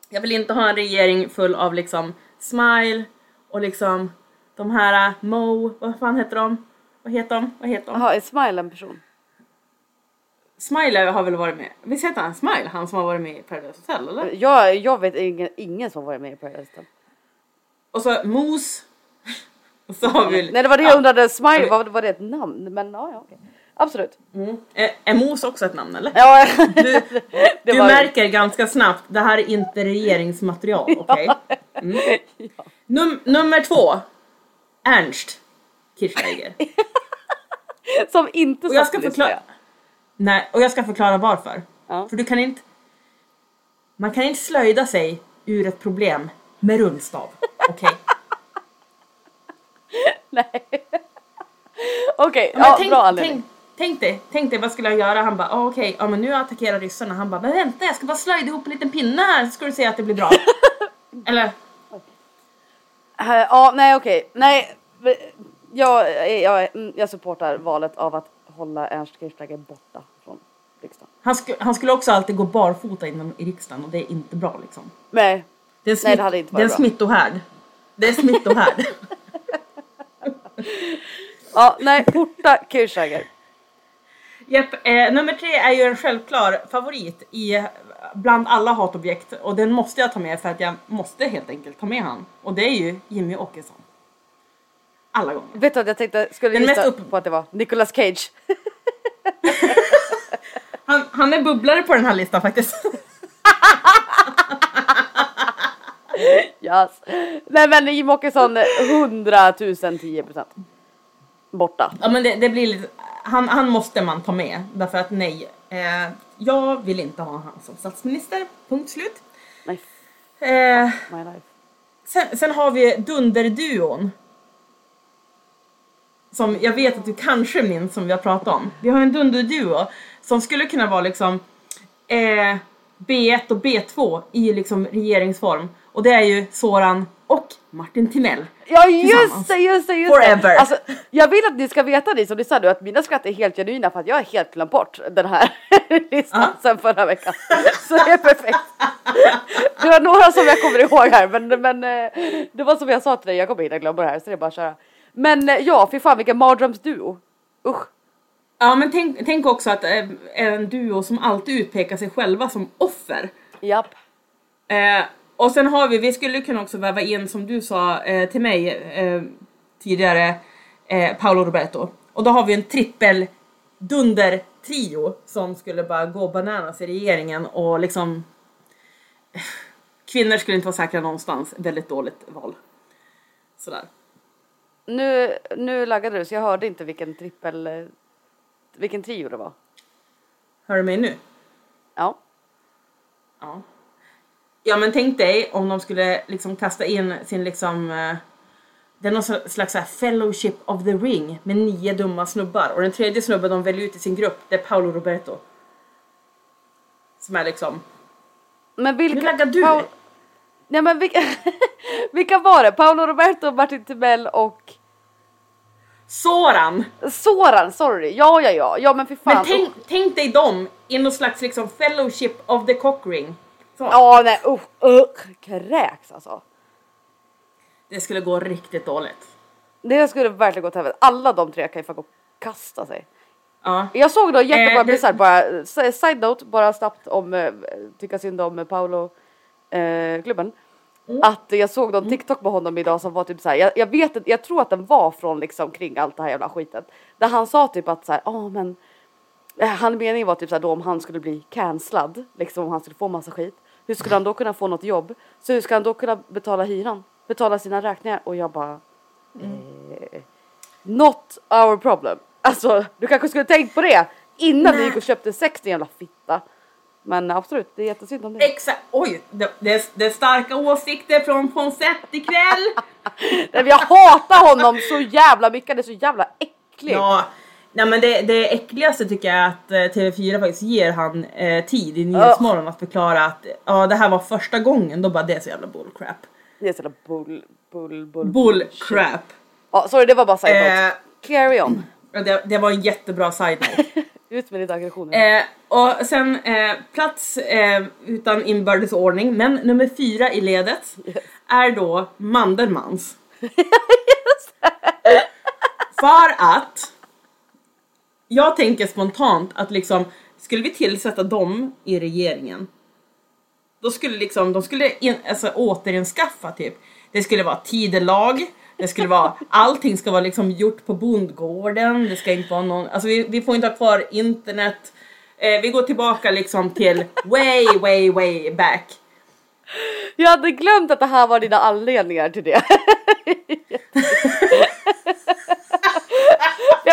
Jag vill inte ha en regering full av liksom smile och liksom de här uh, Mo, vad fan heter de? Vad heter de? Vad heter de? Jaha, är Smile en person? Smile har väl varit med? Visst heter han Smile? Han som har varit med i Paradise Hotel eller? Jag, jag vet ingen, ingen som varit med i Paradise Hotel. Och så Mos. Och så har vi... Nej det var det jag ja. undrade, Smile var, var det ett namn? Men ja, ja okej. Absolut. Mm. Är, är Mos också ett namn eller? Ja, Du, du var- märker ganska snabbt, det här är inte regeringsmaterial, okej? Mm. Num- nummer två. Ernst Kirchsteiger. Som inte ska skulle förklara... Nej, och jag ska förklara varför. Ja. För du kan inte... Man kan inte slöjda sig ur ett problem med rundstav, okej? Nej. Okej, Men ja, tänk, bra anledning. tänk, tänk, dig, tänk dig, vad skulle jag göra? Han bara, ah, okej, ja men nu attackerar ryssarna. Han bara, men vänta jag ska bara slöjda ihop en liten pinne här så ska du se att det blir bra. Eller? Ja, nej okej. Nej. Jag, jag, jag, jag supportar valet av att hålla Ernst Kirchsteiger borta från riksdagen. Han, sku, han skulle också alltid gå barfota inom i riksdagen och det är inte bra liksom. Nej. Det är, Nej, det hade inte det är varit bra. smittohärd. Det är smittohärd. Ja, nej, porta Kirchsteiger. Japp, eh, nummer tre är ju en självklar favorit i bland alla hatobjekt och den måste jag ta med för att jag måste helt enkelt ta med han. Och det är ju Jimmy Åkesson. Alla gånger. Vet du att jag tänkte, skulle Den mest upp- på att det var Nicolas Cage. Han, han är bubblare på den här listan faktiskt. Yes. Nej men Jimmie Åkesson, 100 000 10 procent. Borta. Ja men det, det blir lite, han, han måste man ta med därför att nej, eh, jag vill inte ha han som statsminister, punkt slut. Nej, Eh, my life. sen, sen har vi dunderduon. Som jag vet att du kanske minns som vi har pratat om. Vi har en dunderduo som skulle kunna vara liksom eh, B1 och B2 i liksom regeringsform. Och det är ju Soran och Martin Timell. Ja just det, just det, just Forever. det. Alltså, jag vill att ni ska veta ni som lyssnar nu att mina skratt är helt genuina för att jag har helt glömt bort den här listan Ja. sen förra veckan. Så det är perfekt. Det var några som jag kommer ihåg här men, men eh, det var som jag sa till dig, jag kommer hinna glömma det här så det är bara att köra. Men eh, ja, fy fan vilken mardrömsduo. Usch. Ja men tänk, tänk också att eh, en duo som alltid utpekar sig själva som offer. Japp. Eh, och sen har vi, vi skulle kunna också väva in som du sa eh, till mig eh, tidigare, eh, Paolo Roberto. Och då har vi en trippel dunder trio som skulle bara gå bananas i regeringen och liksom Kvinnor skulle inte vara säkra någonstans, väldigt dåligt val. Sådär. Nu, nu laggade du så jag hörde inte vilken trippel, vilken trio det var. Hör du mig nu? Ja. Ja. Ja men tänk dig om de skulle liksom kasta in sin liksom eh, Det är någon slags så här fellowship of the ring med nio dumma snubbar och den tredje snubben de väljer ut i sin grupp det är Paolo Roberto. Som är liksom Men vilka... Nu laggar du. Paul- Nej men vilka, vilka var det? Paolo Roberto, Martin Timell och Soran! Soran, sorry. Ja, ja, ja. Ja men för fan. Men tänk, tänk dig dem i någon slags liksom fellowship of the cock ring. Så. Ja, nej usch, usch. Kräks alltså. Det skulle gå riktigt dåligt. Det skulle verkligen gå till helvete. Alla de tre kan ju och kasta sig. Ja. Jag såg då jättebra Eh, det- bara s- side note, bara snabbt om eh, tycka synd om eh, Paolo eh, klubben. Mm. Att jag såg någon TikTok med honom idag som var typ så här. Jag, jag vet inte, jag tror att den var från liksom kring allt det här jävla skiten. Där han sa typ att så här, ja men eh, han meningen var typ så här då om han skulle bli cancellad, liksom om han skulle få massa skit. Hur skulle han då kunna få något jobb? Så hur ska han då kunna betala hyran? Betala sina räkningar? Och jag bara eh, Not our problem. Alltså du kanske skulle tänkt på det innan du Nej. gick och köpte sex din jävla fitta. Men absolut, det är jättesynd om det. Exakt, oj! Det, det, är, det är starka åsikter från Ponsett ikväll. Nej, Jag hatar honom så jävla mycket, han är så jävla äcklig. Ja, nej men det, det äckligaste tycker jag är att eh, TV4 faktiskt ger han eh, tid i Nyhetsmorgon att förklara att ja, det här var första gången. Då bara det är så jävla bullcrap. Det är så jävla bull, bull, bull. Bullcrap. Ja, sorry det var bara side note. Eh, Carry on. det, det var en jättebra side-note. Ut med lite aggressioner. eh, och sen eh, plats eh, utan inbördes ordning, men nummer fyra i ledet är då Mandelmans. För att jag tänker spontant att liksom skulle vi tillsätta dem i regeringen då skulle liksom de skulle in, alltså, återinskaffa typ. Det skulle vara tidelag det skulle vara allting ska vara liksom gjort på bondgården det ska inte vara någon alltså vi, vi får inte ha kvar internet. Eh, vi går tillbaka liksom till way way way back. Jag hade glömt att det här var dina anledningar till det.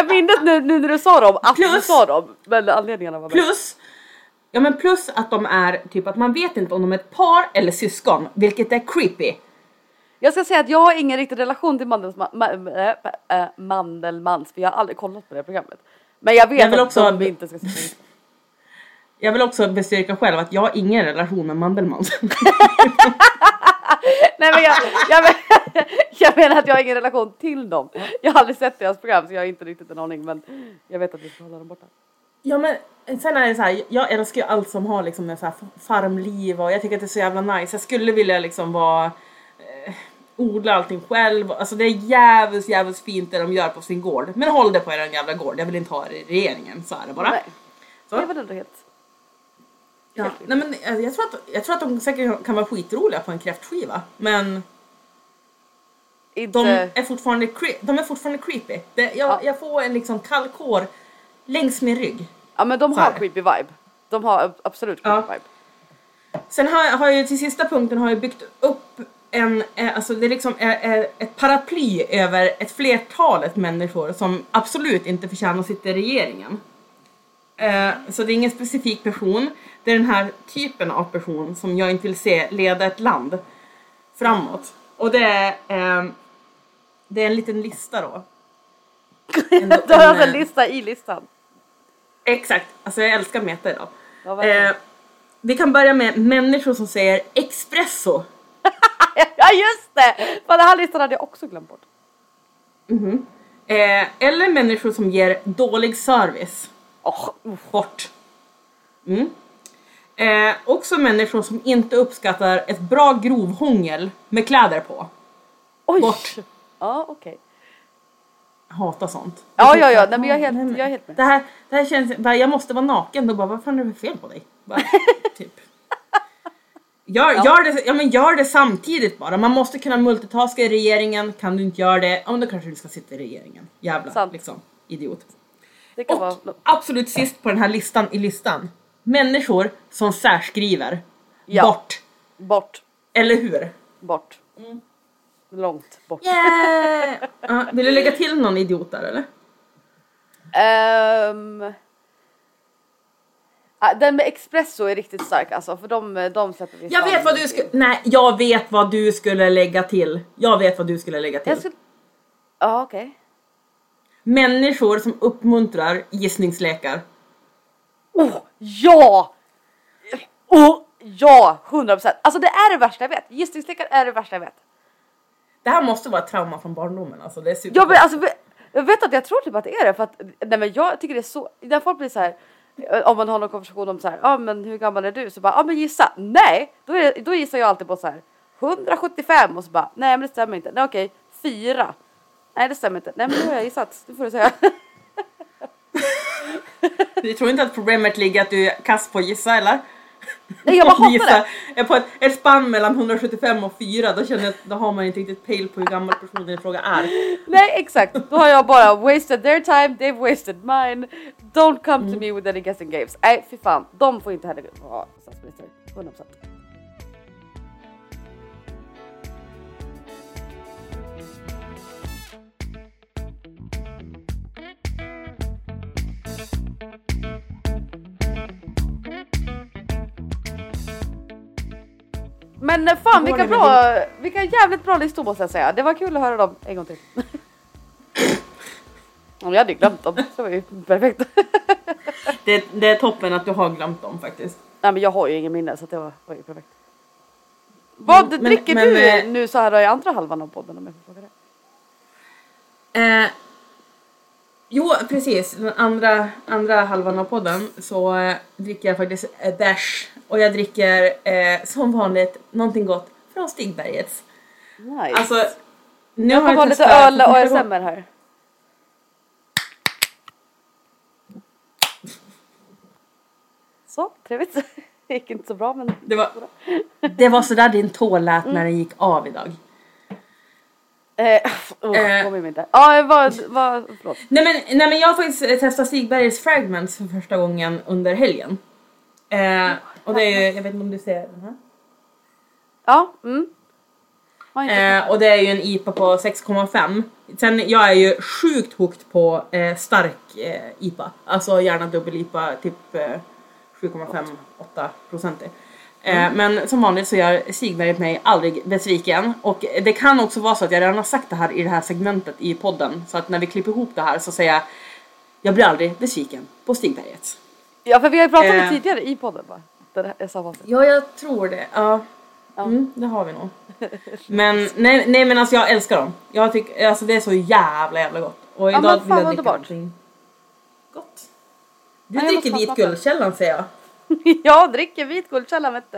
jag minns nu, nu när du sa dem, att du Plus- sa dem. Men anledningarna var med. Plus, ja men plus att de är typ att man vet inte om de är ett par eller syskon, vilket är creepy. Jag ska säga att jag har ingen riktig relation till Mandelsma, ma, äh, äh, Mandelmans för jag har aldrig kollat på det programmet. Men jag vet Jag vill att också- de inte ska sitta. Jag vill också bestyrka själv att jag har ingen relation med Mandelmans. Nej men jag, jag, men, jag menar att jag har ingen relation till dem. Jag har aldrig sett deras program så jag har inte riktigt en aning men jag vet att vi ska hålla dem borta. Ja men sen är det så här, jag älskar ju allt som har liksom en så här farmliv och jag tycker att det är så jävla nice. Jag skulle vilja liksom vara eh, odla allting själv. Alltså det är jävligt jävligt fint det de gör på sin gård. Men håll det på er jävla gård, jag vill inte ha det i regeringen. Så är det bara. Nej, Så. det var ändå helt... Ja. Nej, men eh, jag, tror att, jag tror att de säkert kan vara skitroliga på en kräftskiva. Men Inte... de är fortfarande, cre- de är fortfarande creepy. Det, jag, Ja. jag får en liksom kall kår längs min rygg. Ja men de har creepy vibe. De har ab- absolut creepy Ja. vibe. Sen har, har jag till sista punkten har jag byggt upp en, eh, alltså det är liksom är ett paraply över ett flertalet människor som absolut inte förtjänar att sitta i regeringen. Eh, så det är ingen specifik person, det är den här typen av person som jag inte vill se leda ett land framåt. Och det är, eh, det är en liten lista då. En, Du har alltså en lista i listan. Exakt, alltså jag älskar meta idag. Ja. Eh, vi kan börja med människor som säger espresso. Ja just det! Fan den här listan hade jag också glömt bort. Eh, eller människor som ger dålig service. Uff. Bort. Mm. Eh, också människor som inte uppskattar ett bra grovhångel med kläder på. Oj! Bort. Ja okej. Jag hatar sånt. Ja ja ja, nej, men jag är helt, jag är helt med. Det här, det här känns, bara, jag måste vara naken, då bara vad fan är det för fel på dig? Bara, typ. Gör, gör, det, ja, men gör det samtidigt bara, man måste kunna multitaska i regeringen, kan du inte göra det, ja men då kanske du ska sitta i regeringen. Jävla Sant. liksom, idiot. Och vara... absolut sist på den här listan i listan, människor som särskriver. Ja. Bort. Bort. Eller hur? Bort. Långt bort. Yeah! Ja, vill du lägga till någon idiot där eller? Ah, den med espresso är riktigt stark alltså för de, de släpper vi Jag vet vad du skulle, nej jag vet vad du skulle lägga till. Jag vet vad du skulle lägga till. Jag skulle... Ja okej. Människor som uppmuntrar gissningslekar. Oh, ja! Oh, ja! 100%. Alltså det är det värsta jag vet. Gissningslekar är det värsta jag vet. Det här måste vara ett trauma från barndomen alltså. Det är super... Jag vet, alltså, jag vet att jag tror typ att det är det för att nej, men jag tycker det är så. När folk blir så här. eh, Om man har någon konversation om så här, ja ah, men hur gammal är du? Så bara, ja ah, men gissa. Nej, då, är, då gissar jag alltid på så här 175 och så bara, nej men det stämmer inte. Nej okej, fyra. Nej det stämmer inte. Nej men då har jag gissat, det får du säga. Du tror inte att problemet ligger att du är kass på att gissa eller? Nej jag bara hatar det. på ett, ett spann mellan 175 och 4 då känner jag att då har man inte riktigt pejl på hur gammal personen i fråga är. Nej exakt, då har jag bara wasted their time, they've wasted mine. Don't come to me with any guessing games. Nej fy fan, de får inte heller vara statsminister. 100%. Men eh, fan vilka bra, vilka jävligt bra listor måste jag säga. Det var kul att höra dem en gång till. Om jag hade glömt dem, så det var ju perfekt. Det, det är toppen att du har glömt dem faktiskt. Nej men jag har ju ingen minne så det var, var ju perfekt. Vad men- dricker men, du eh, nu så här i andra halvan av podden om jag får fråga det? Eh, jo, precis. Den andra, andra halvan av podden så eh, dricker jag faktiskt eh, bärs. Och jag dricker eh, som vanligt någonting gott från Stigbergets. Nice. Alltså, nu jag har kommer ha lite öl och ASMR här. Så, trevligt. Det gick inte så bra men... Det var, det var sådär din tå lät när den gick av idag. Eh, oh, Eh. mig inte. Ja, vad, vad, förlåt. Nej men, nej men jag har faktiskt eh, testat Stigbergets Fragments för första gången under helgen. Eh, och det är ju, jag vet inte om du ser den här? Ja, mm. Eh, och det är ju en IPA på 6,5. Sen jag är ju sjukt hooked på eh, stark eh, IPA. Alltså gärna dubbel-IPA, typ eh, 7,5-8 procent. Eh, Men som vanligt så gör Sigberget mig aldrig besviken. Och det kan också vara så att jag redan har sagt det här i det här segmentet i podden. Så att när vi klipper ihop det här så säger jag jag blir aldrig besviken på Stigberget. Ja, för vi har ju pratat om det Eh. tidigare i podden va? Det är samma sak. Ja, jag tror det. Ja. Mm, det har vi nog. Men nej, nej men alltså jag älskar dem. Jag tycker alltså det är så jävla jävla gott. Och Ja, idag men vill fan jag vad dricka underbart. någonting gott. Du Ja, jag måste dricker fan vit smaka. guldkällan säger jag. jag dricker vit guldkällan vet.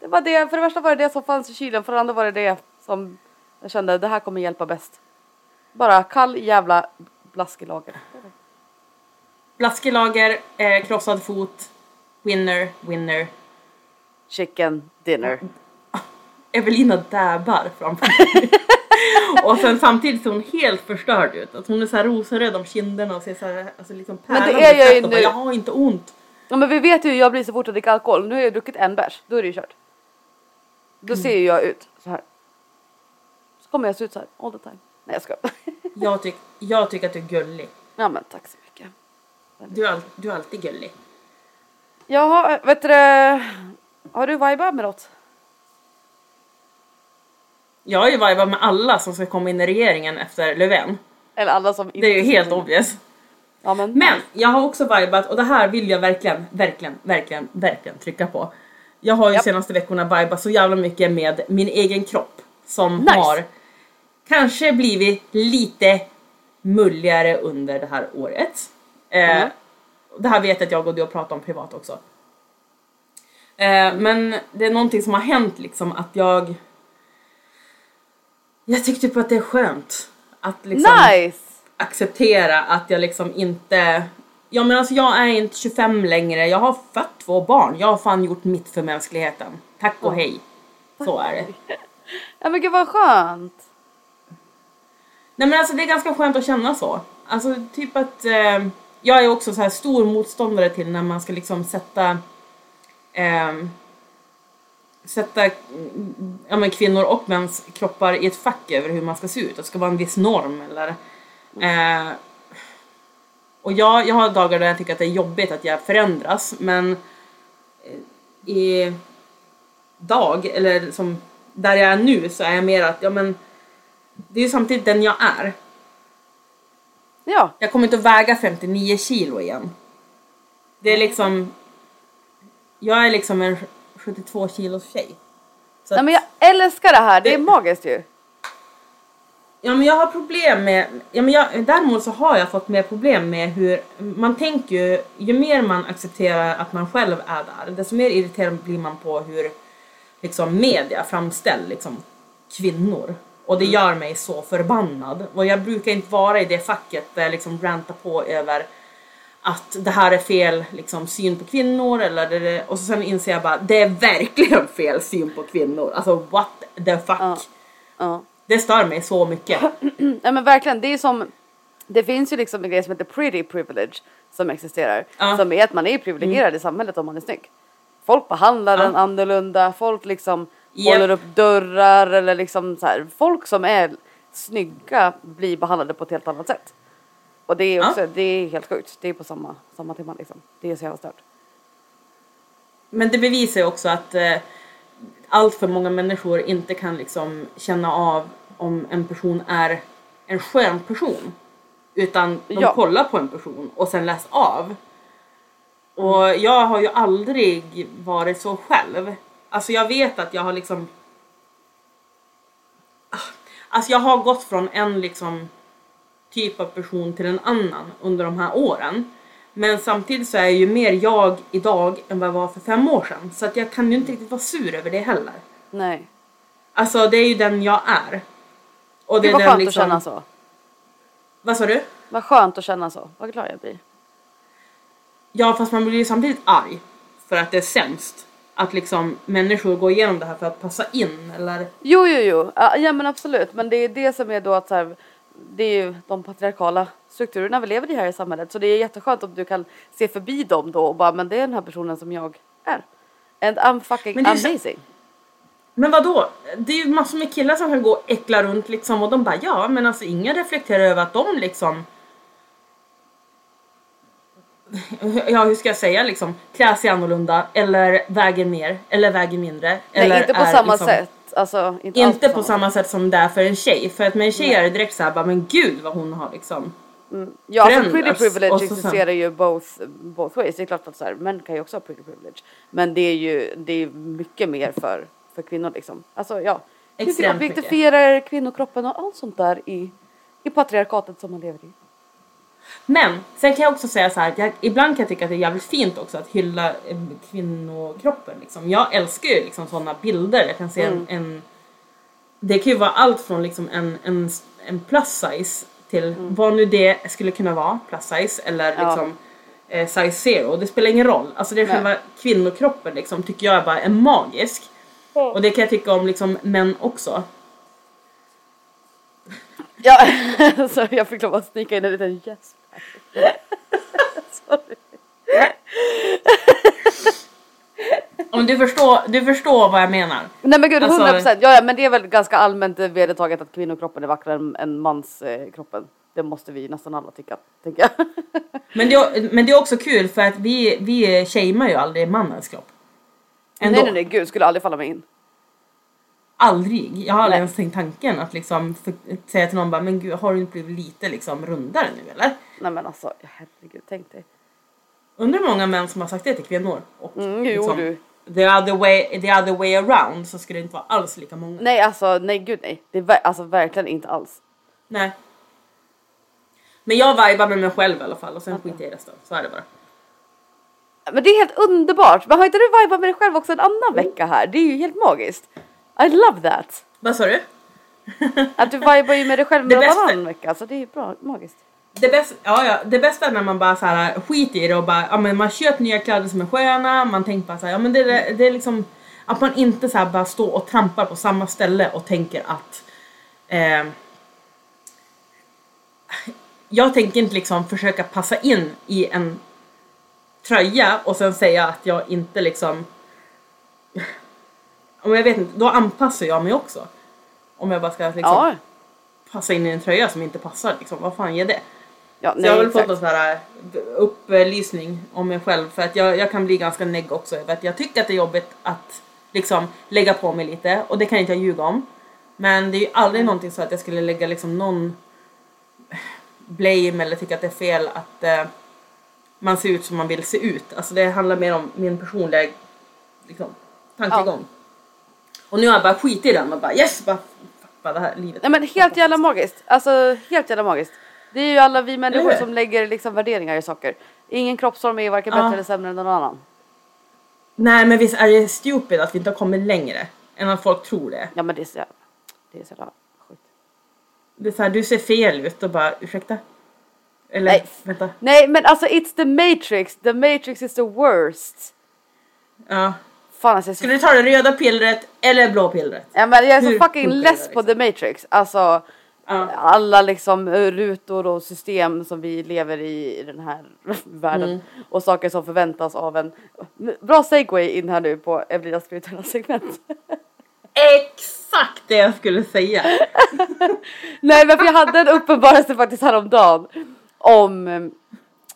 Det var det, för det första var det det som fanns i kylen, för det andra var det det som jag kände det här kommer hjälpa bäst. Bara kall jävla blaskelager. Blaskelager, eh, krossad fot, winner, winner. Chicken dinner. Evelina dabbar framför mig. och sen samtidigt ser hon helt förstörd ut. Att hon är så här rosenröd om kinderna och ser så här, alltså liksom Men det pärlande är jag. Jag har inte ont. Ja men vi vet ju hur jag blir så fort jag dricker alkohol. Nu har jag druckit en bärs, då är det ju kört. Då ser ju jag ut så här. Så kommer jag se ut så här all the time. Nej jag skojar. Jag, tyck, jag tycker att du är gullig. ja men tack så mycket. Du är, all, du är alltid gullig. Jaha, vet du Har du vibat med något? Jag har ju vibat med alla som ska komma in i regeringen efter Löfven. Eller alla som inte Det är ju helt obvious. Ja men. Men jag har också vibat och det här vill jag verkligen, verkligen, verkligen, verkligen trycka på. Jag har ju Japp. senaste veckorna vibat så jävla mycket med min egen kropp som Nice. har kanske blivit lite mulligare under det här året. Eh, Mm. Det här vet jag att jag och du har pratat om privat också. Eh, men det är någonting som har hänt liksom att jag jag tyckte på att det är skönt att liksom Nice! Acceptera att jag liksom inte Ja men alltså jag är inte 25 längre, jag har fött två barn, jag har fan gjort mitt för mänskligheten. Tack och hej. Så är det. Ja men gud vad skönt. Nej men alltså det är ganska skönt att känna så. Alltså typ att eh, jag är också så här stor motståndare till när man ska liksom sätta ehm, sätta ja, men kvinnor och mäns kroppar i ett fack över hur man ska se ut. Det ska vara en viss norm eller eh, och jag, jag har dagar där jag tycker att det är jobbigt att jag förändras men eh, i dag, eller som där jag är nu så är jag mer att ja men det är ju samtidigt den jag är. Ja. Jag kommer inte att väga 59 kilo igen. Det är liksom... Jag är liksom en 72 kilos tjej. Så Nej men jag älskar det här, det är Det- magiskt ju. Ja men jag har problem med... Ja, men jag, däremot så har jag fått mer problem med hur... Man tänker ju... Ju mer man accepterar att man själv är där, desto mer irriterad blir man på hur liksom media framställer liksom, kvinnor. Och det gör mig så förbannad. Och jag brukar inte vara i det facket där jag liksom rantar på över att det här är fel liksom, syn på kvinnor eller det, det, och så sen inser jag bara det är verkligen fel syn på kvinnor. Alltså what the fuck. Ja. Ja. Det stör mig så mycket. Nej men verkligen, det är som det finns ju liksom en grej som heter pretty privilege som existerar. Ja. Som är att man är privilegierad i samhället om man är snygg. Folk behandlar Ja. en annorlunda, folk liksom Japp. håller upp dörrar eller liksom så här. Folk som är snygga blir behandlade på ett helt annat sätt. Och det är Ja. också, det är helt sjukt. Det är på samma, samma tema liksom. Det är så jävla stört. Men det bevisar ju också att eh, allt för många människor inte kan liksom känna av om en person är en skön person. Utan de Ja. kollar på en person och sen läser av. Och jag har ju aldrig varit så själv. Alltså jag vet att jag har liksom Alltså jag har gått från en liksom typ av person till en annan under de här åren. Men samtidigt så är jag ju mer jag idag än vad jag var för fem år sedan. Så att jag kan ju inte riktigt vara sur över det heller. Nej. Alltså det är ju den jag är. Och det Det är var den skönt liksom... att känna så. Vad sa du? Vad skönt att känna så. Vad glad jag blir. Ja fast man blir ju samtidigt arg. För att det är sämst. Att liksom människor går igenom det här för att passa in eller... Jo, jo, jo. Ja, ja men absolut. Men det är det som är då att så här, det är ju de patriarkala strukturerna vi lever i här i samhället. Så det är jätteskönt om du kan se förbi dem då och bara, men det är den här personen som jag är. And I'm fucking Men är så- amazing. Men vad då? Det är ju massor med killar som kan gå och äckla runt liksom och de bara ja men alltså ingen reflekterar över att de liksom Ja hur ska jag säga liksom klär sig annorlunda eller väger mer eller väger mindre. eller Nej, inte på är samma liksom, sätt. Alltså, inte, Inte på samma sätt som det är för en tjej. För att med en tjej är det direkt såhär men gud vad hon har liksom. Ja, alltså förändras. pretty privilege så sen- existerar ju both, both ways. Det är klart att så här, män kan ju också ha pretty privilege. Men det är ju det är mycket mer för, för kvinnor liksom. Alltså ja. Extremt vi objektifierar kvinnokroppen och allt sånt där i, i patriarkatet som man lever i. Men sen kan jag också säga så här att jag, ibland kan jag tycka att det är jävligt fint också att hylla eh, kvinnokroppen. Liksom. Jag älskar ju liksom sådana bilder. Jag kan se Mm. en, en Det kan ju vara allt från liksom en, en, en plus size till vad nu det skulle kunna vara, plus size eller Mm. Ja. liksom eh, size zero. Det spelar ingen roll. Alltså det är själva kvinnokroppen liksom tycker jag bara är magisk. Och det kan jag tycka om liksom män också. Ja, så jag fick lov att snicka in en liten gäsp. Sorry. Om du förstår, du förstår vad jag menar. Nej men gud, Alltså- 100 procent. Ja, ja, men det är väl ganska allmänt vedertaget att kvinnokroppen är vackrare än, än manskroppen. Eh, kroppen. det måste vi nästan alla tycka, tänker jag. Men det, är- men det är också kul för att vi, vi shamear ju aldrig mannens kropp. Ändå. nej, nej, nej, gud, skulle aldrig falla mig in. Aldrig. Jag har aldrig Nej. ens tänkt tanken att liksom för, säga till någon bara men gud har du inte blivit lite liksom rundare nu eller? Nej men alltså, herregud, tänk dig. Undrar hur många män som har sagt det till kvinnor. Och Mm, jo, liksom, du. The, other way, the other way around så skulle det inte vara alls lika många. Nej alltså, nej gud nej. Det är alltså verkligen inte alls. Nej. Men jag vibar med mig själv i alla fall och sen skiter jag i resten. Så är det bara. Men det är helt underbart. Men har inte du vibat med dig själv också en annan vecka här? Det är ju helt magiskt. I love that. Vad sa du? Att du vibar ju med dig själv med bästa- varannan vecka. Så det är bra, magiskt. Det bästa, ja, ja, det bästa är när man bara så här, skiter i det och bara, ja, men man köper nya kläder som är sköna, man tänker bara så här, ja, men det, det, det är liksom att man inte så här bara står och trampar på samma ställe och tänker att eh, jag tänker inte liksom försöka passa in i en tröja och sen säga att jag inte liksom om jag vet inte, då anpassar jag mig också. Om jag bara ska liksom Ja. passa in i en tröja som inte passar liksom, vad fan ger det? Ja, Så nej, jag har väl exakt. fått någon sån här eh, upplysning om mig själv för att jag, jag kan bli ganska negg också över att jag tycker att det är jobbigt att liksom lägga på mig lite och det kan inte jag ljuga om. Men det är ju aldrig Mm. någonting så att jag skulle lägga liksom någon blame eller tycka att det är fel att eh, man ser ut som man vill se ut. Alltså det handlar mer om min personliga liksom, tankegång. Och nu har jag bara skit i den och bara yes, bara, bara det här livet. Nej men helt jävla magiskt. Alltså helt jävla magiskt. Det är ju alla vi människor som lägger liksom värderingar i saker. Ingen kroppsform är varken Ja. bättre eller sämre än någon annan. Nej men visst är det stupid att vi inte har kommit längre än att folk tror det. Ja men det är så jävla, det är så jävla sjukt. Det är så här, du ser fel ut och bara ursäkta? Eller Nej. vänta. Nej men alltså it's the matrix. The matrix is the worst. Ja. Fan alltså jag är så Skulle du ta det röda pillret eller blå pillret? Ja men jag är så Hur fucking funkar less det, på liksom? The Matrix. Alltså Ja. alla liksom eh, rutor och system som vi lever i i den här världen. Mm. Och saker som förväntas av en. Bra segway in här nu på Evelinas spirituella segment. Exakt det jag skulle säga. Nej men för jag hade en uppenbarelse faktiskt häromdagen. Om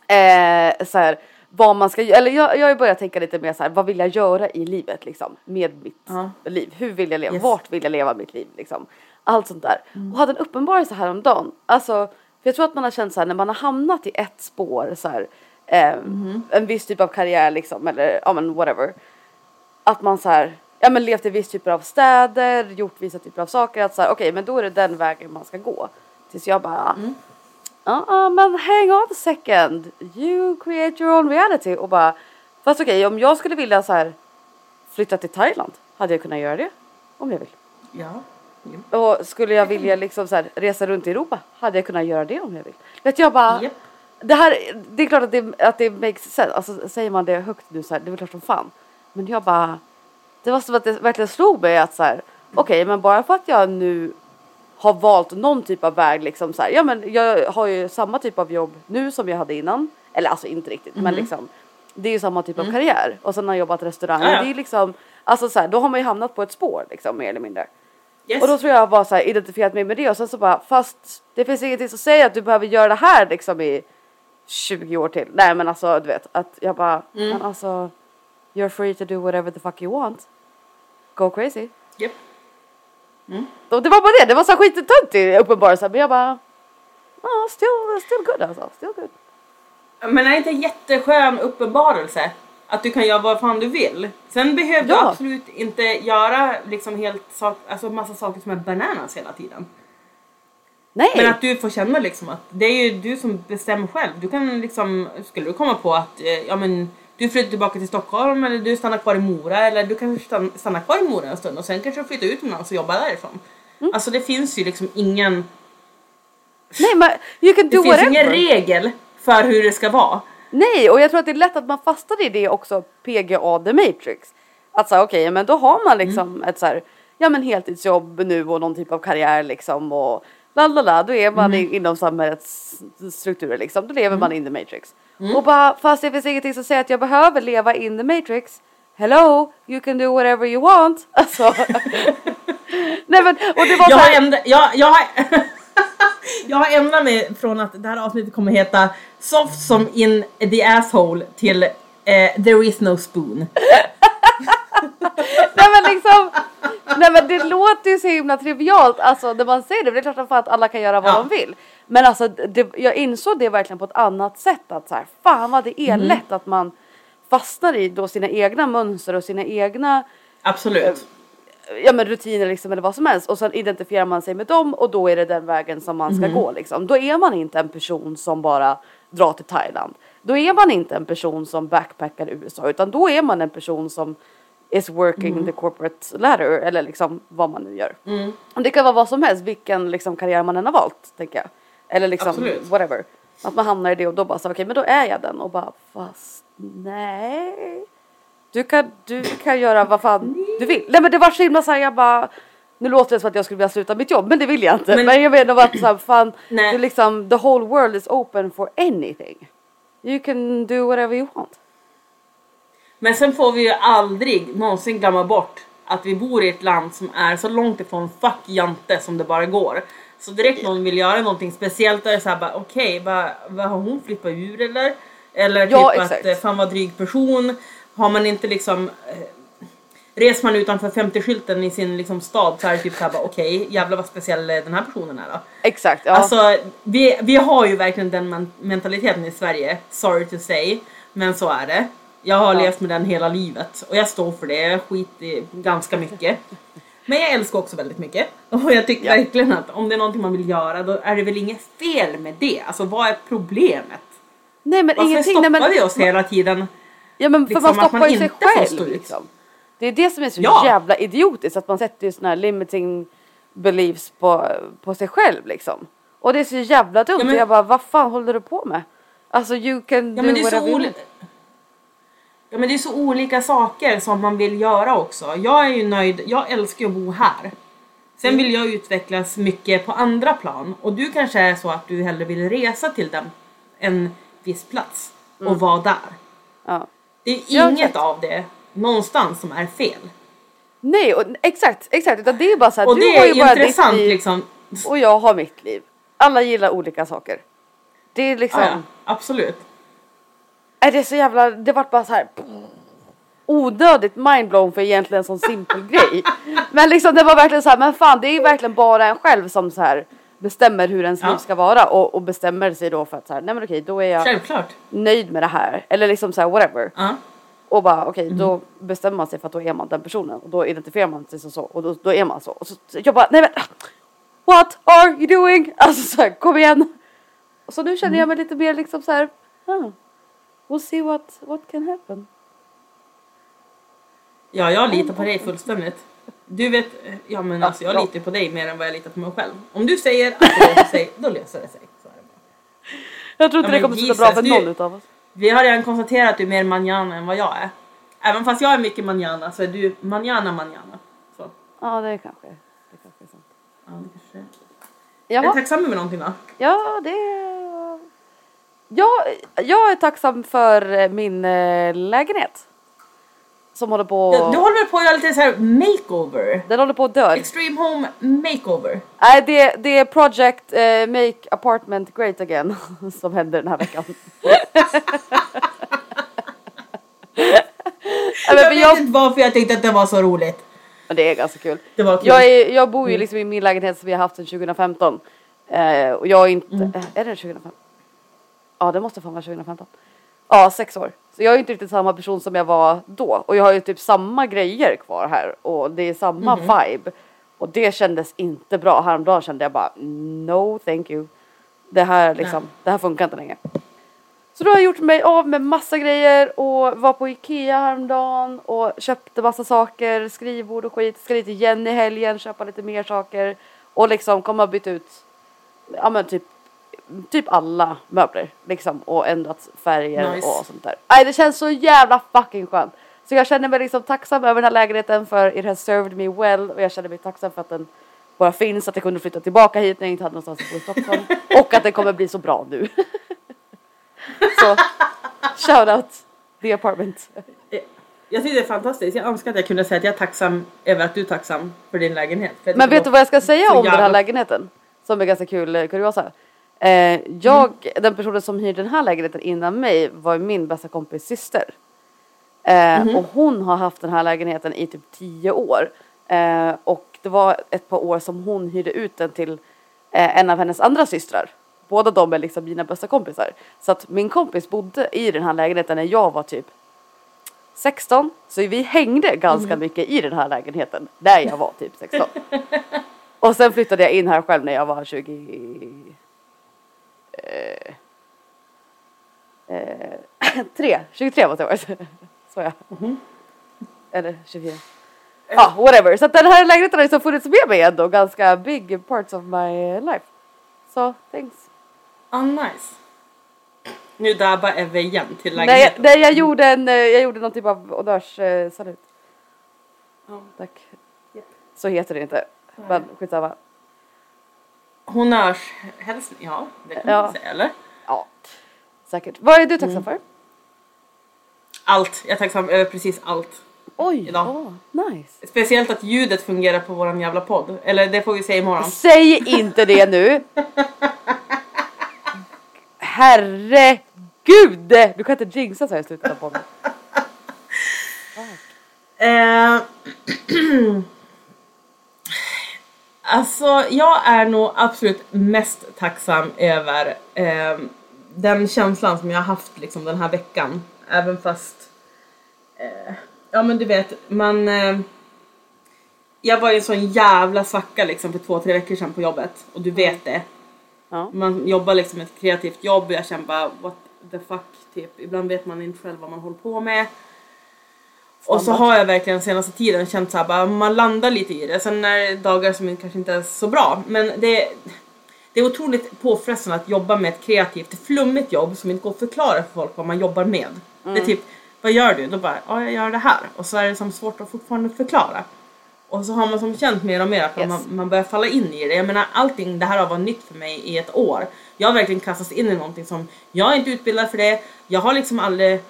eh, så här, vad man ska. Eller jag, jag har börjat tänka lite mer så här. Vad vill jag göra i livet liksom? Med mitt Ja. liv. Hur vill jag leva? Yes. Vart vill jag leva mitt liv liksom? Allt sånt där. Och hade en uppenbarelse häromdagen. Alltså, för jag tror att man har känt så här när man har hamnat i ett spår så här. Eh, En viss typ av karriär liksom eller ja men whatever. Att man så här, ja men levt i viss typer av städer, gjort vissa typer av saker. Att så här, okej men då är det den vägen man ska gå. Tills jag bara, ja ah, men hang on a second. You create your own reality. Och bara, fast okej om jag skulle vilja så här flytta till Thailand. Hade jag kunnat göra det? Om jag vill. Ja. Och skulle jag vilja liksom så här, resa runt i Europa. Hade jag kunnat göra det om jag vill. Vet jag bara, Japp. det här, det är klart att det, att det makes sense. Alltså säger man det högt nu så här, det är väl klart som fan. Men jag bara, det var som att det verkligen slog mig att så här, okej men bara för att jag nu har valt någon typ av väg liksom så här, ja men jag har ju samma typ av jobb nu som jag hade innan. Eller alltså inte riktigt men liksom det är ju samma typ av karriär och sen har jag jobbat restaurang. Ja, ja. Det är liksom, alltså så här, då har man ju hamnat på ett spår liksom mer eller mindre. Yes. Och då tror jag bara så här identifierat mig med det och sen så bara fast det finns ingenting som säger att du behöver göra det här liksom i 20 år till. Nej men alltså du vet att jag bara Mm. men alltså you're free to do whatever the fuck you want. Go crazy. Japp. Och det var bara det, det var så skittöntig uppenbarelse men jag bara ja still, still good alltså, still good. Men är det inte en jätteskön uppenbarelse? Att du kan göra vad fan du vill. Sen behöver Ja. du absolut inte göra liksom helt sak, alltså massa saker som är bananas hela tiden. Nej! Men att du får känna liksom att det är ju du som bestämmer själv. Du kan liksom, skulle du komma på att eh, ja men du flyttar tillbaka till Stockholm eller du stannar kvar i Mora eller du kanske stann- stannar kvar i Mora en stund och sen kanske du flyttar utomlands och jobbar därifrån. Mm. Alltså det finns ju liksom ingen, Nej men you can det do finns whatever. ingen regel för hur det ska vara. Nej, och jag tror att det är lätt att man fastnar i det också, PGA The Matrix. Att säga okej, men då har man liksom Mm. ett så här, ja men heltidsjobb nu och någon typ av karriär liksom och la la la, då är man Mm. inom samhällets strukturer liksom, då lever man in the matrix. Och bara, fast det finns ingenting som säger att jag behöver leva in the matrix. Hello, you can do whatever you want. Alltså. Nej men, och det var Jag så har, här, ändrat, jag, jag, har, jag har ändrat mig från att det här avsnittet kommer heta Soft som in the asshole till eh, There is no spoon. Nej men liksom, nej men det låter ju så himla trivialt alltså när man säger det. Det är klart som att alla kan göra vad Ja. de vill. Men alltså det, jag insåg det verkligen på ett annat sätt att så här, fan vad det är Mm. lätt att man fastnar i då sina egna mönster och sina egna Absolut. Ja, men rutiner liksom eller vad som helst och sen identifierar man sig med dem och då är det den vägen som man ska Mm. gå liksom. Då är man inte en person som bara drar till Thailand. Då är man inte en person som backpackar i USA utan då är man en person som is working Mm. the corporate ladder eller liksom vad man nu gör. Mm. Och det kan vara vad som helst vilken liksom karriär man än har valt tänker jag. Eller liksom Absolut. whatever. Att man hamnar i det och då bara så okej men då är jag den och bara fast nej. Du kan, du kan göra vad fan du vill. Nej men det var så himla såhär jag bara nu låter det som att jag skulle vilja sluta mitt jobb men det vill jag inte. Men, Men- jag menar bara att så här, fan Nej. du liksom the whole world is open for anything. You can do whatever you want. Men sen får vi ju aldrig någonsin glömma bort att vi bor i ett land som är så långt ifrån fuck jante som det bara går. Så direkt någon vill göra någonting speciellt då är det såhär bara okej, vad, vad har hon flippat ur eller? Eller typ Ja, att exakt. eh, fan vad dryg person. Har man inte liksom eh, Reser man utanför 50-skylten i sin liksom, stad så är det typ såhär bara okej jävlar vad speciell eh, den här personen är då. Exakt. Ja. Alltså vi, vi har ju verkligen den men- mentaliteten i Sverige, sorry to say, men så är det. Jag har Ja. levt med den hela livet och jag står för det, jag skiter i ganska mycket. Men jag älskar också väldigt mycket och jag tycker Ja. verkligen att om det är någonting man vill göra då är det väl inget fel med det. Alltså vad är problemet? nej men Varför ingenting. stoppar Nej, men, vi oss hela tiden? Ja men för liksom man stoppar man ju sig själv liksom. Det är det som är så Ja. jävla idiotiskt att man sätter ju såna här limiting beliefs på, på sig själv liksom. Och det är så jävla dumt. Ja, men- jag bara vad fan håller du på med? Alltså you can Ja do men det är så you oli- want. Ja men det är så olika saker som man vill göra också. Jag är ju nöjd, jag älskar ju att bo här. Sen vill jag utvecklas mycket på andra plan och du kanske är så att du hellre vill resa till den, en viss plats och vara där. Ja. Det är Ja, inget exakt. av det någonstans som är fel. Nej och, exakt, exakt. Utan det är bara så här, Och du det har är ju bara ditt intressant liv liksom. och jag har mitt liv. Alla gillar olika saker. Det är liksom, Ja, ja, absolut. är det så jävla, det vart bara så här onödigt mindblown för egentligen en sån simpel grej. Men liksom det var verkligen så här, men fan det är ju verkligen bara en själv som så här bestämmer hur ens Ja. liv ska vara och, och bestämmer sig då för att så här, nej men okej då är jag Självklart. nöjd med det här. Eller liksom så här whatever. Ja. Och bara okej då bestämmer man sig för att då är man den personen och då identifierar man sig som så och då, då är man så. Och så så jag bara nej men what are you doing? Alltså så här, kom igen. Och så nu känner jag mig lite mer liksom så här, ah, we'll see what, what can happen. ja, jag litar på dig fullständigt. Du vet, ja men alltså jag ja. litar på dig mer än vad jag litar på mig själv. Om du säger att det löser sig, då löser det sig. Så är det bara. Jag tror inte Ja, det men kommer Jesus, bra för du- någon utav oss. Vi har redan konstaterat att du är mer manjana än vad jag är. Även fast jag är mycket manjana så är du manjana manjana. Så. Ja det är kanske, det kanske är sant. Ja, det kanske är. Är Jaha. du tacksam över någonting då? Ja, det... Ja, jag är tacksam för eh, min eh, lägenhet. Som håller på... Ja, du håller på att göra lite så här makeover? Den håller på att dö. Extreme home makeover. Nej, det, det är Project eh, Make Apartment Great Again som händer den här veckan. Jag vet jag, inte varför jag tyckte att det var så roligt. men det är ganska kul. Det var kul. Jag, är, jag bor ju liksom i min lägenhet som vi har haft sedan 2015. Eh, och jag är inte... Mm. Är det 2015? Ja, det måste fan vara 2015. Ja, sex år. Så jag är inte riktigt samma person som jag var då. Och jag har ju typ samma grejer kvar här. Och det är samma vibe. Och det kändes inte bra. Häromdagen kände jag bara no thank you. Det här liksom, det här funkar inte längre. Så då har jag gjort mig av med massa grejer och var på Ikea häromdagen och köpte massa saker, skrivbord och skit. Ska dit igen i helgen, köpa lite mer saker. Och liksom kommer ha bytt ut, ja men typ typ alla möbler liksom och ändrat färger Nice. och sånt där. Nej det känns så jävla fucking skönt. Så jag känner mig liksom tacksam över den här lägenheten för it has served me well och jag känner mig tacksam för att den bara finns, att jag kunde flytta tillbaka hit när jag inte hade någonstans att bo i Stockholm och att den kommer bli så bra nu. så shout out the apartment. Jag tycker det är fantastiskt. Jag önskar att jag kunde säga att jag är tacksam över att du är tacksam för din lägenhet. För Men vet du vad jag ska säga om den här jävla- lägenheten? Som är ganska kul eh, kuriosa. Eh, jag, den personen som hyrde den här lägenheten innan mig var min bästa kompis syster. Eh, Och hon har haft den här lägenheten i typ tio år. Eh, och det var ett par år som hon hyrde ut den till eh, en av hennes andra systrar. Båda de är liksom mina bästa kompisar. Så att min kompis bodde i den här lägenheten när jag var typ 16. Så vi hängde ganska mycket i den här lägenheten när jag var typ 16. Och sen flyttade jag in här själv när jag var 20... Eh, eh, tre, 23 måste jag varit. Så ja. Eller 24. Ja, whatever. Så den här lägenheten har liksom funnits med mig ändå ganska big parts of my life. Så thanks. Ah, nice. Nu dabbar Eve igen till Nej, lägenheten. nej, jag gjorde en, eh, jag gjorde någon typ av honnörssalut. Ja. Tack. Så heter det inte. Men skitsamma. Honnörshälsning, ja det kan Ja. man säga eller? Ja, säkert. Vad är du tacksam för? Allt, jag är tacksam över precis allt. Oj, Idag. åh, nice. Speciellt att ljudet fungerar på våran jävla podd. Eller det får vi säga imorgon. Säg inte det nu! Herregud! Du kan inte jinxa så här i slutet av podden. Eh, alltså jag är nog absolut mest tacksam över eh, den känslan som jag har haft liksom den här veckan. Även fast, eh, ja men du vet, man eh, jag var i en sån jävla svacka liksom för två, tre veckor sedan på jobbet och du vet det. Ja. Man jobbar liksom ett kreativt jobb och jag känner bara what the fuck typ. Ibland vet man inte själv vad man håller på med. Och så har jag verkligen senaste tiden känt såhär bara man landar lite i det. Sen är det dagar som kanske inte är så bra. Men det, det är otroligt påfrestande att jobba med ett kreativt, flummigt jobb som inte går att förklara för folk vad man jobbar med. Det är typ, vad gör du? Då bara, ja jag gör det här. Och så är det som svårt att fortfarande förklara. Och så har man som känt mer och mer att Yes. man, man börjar falla in i det. Jag menar allting det här har varit nytt för mig i ett år. Jag har verkligen kastats in i någonting som, jag är inte utbildad för det. Jag har liksom aldrig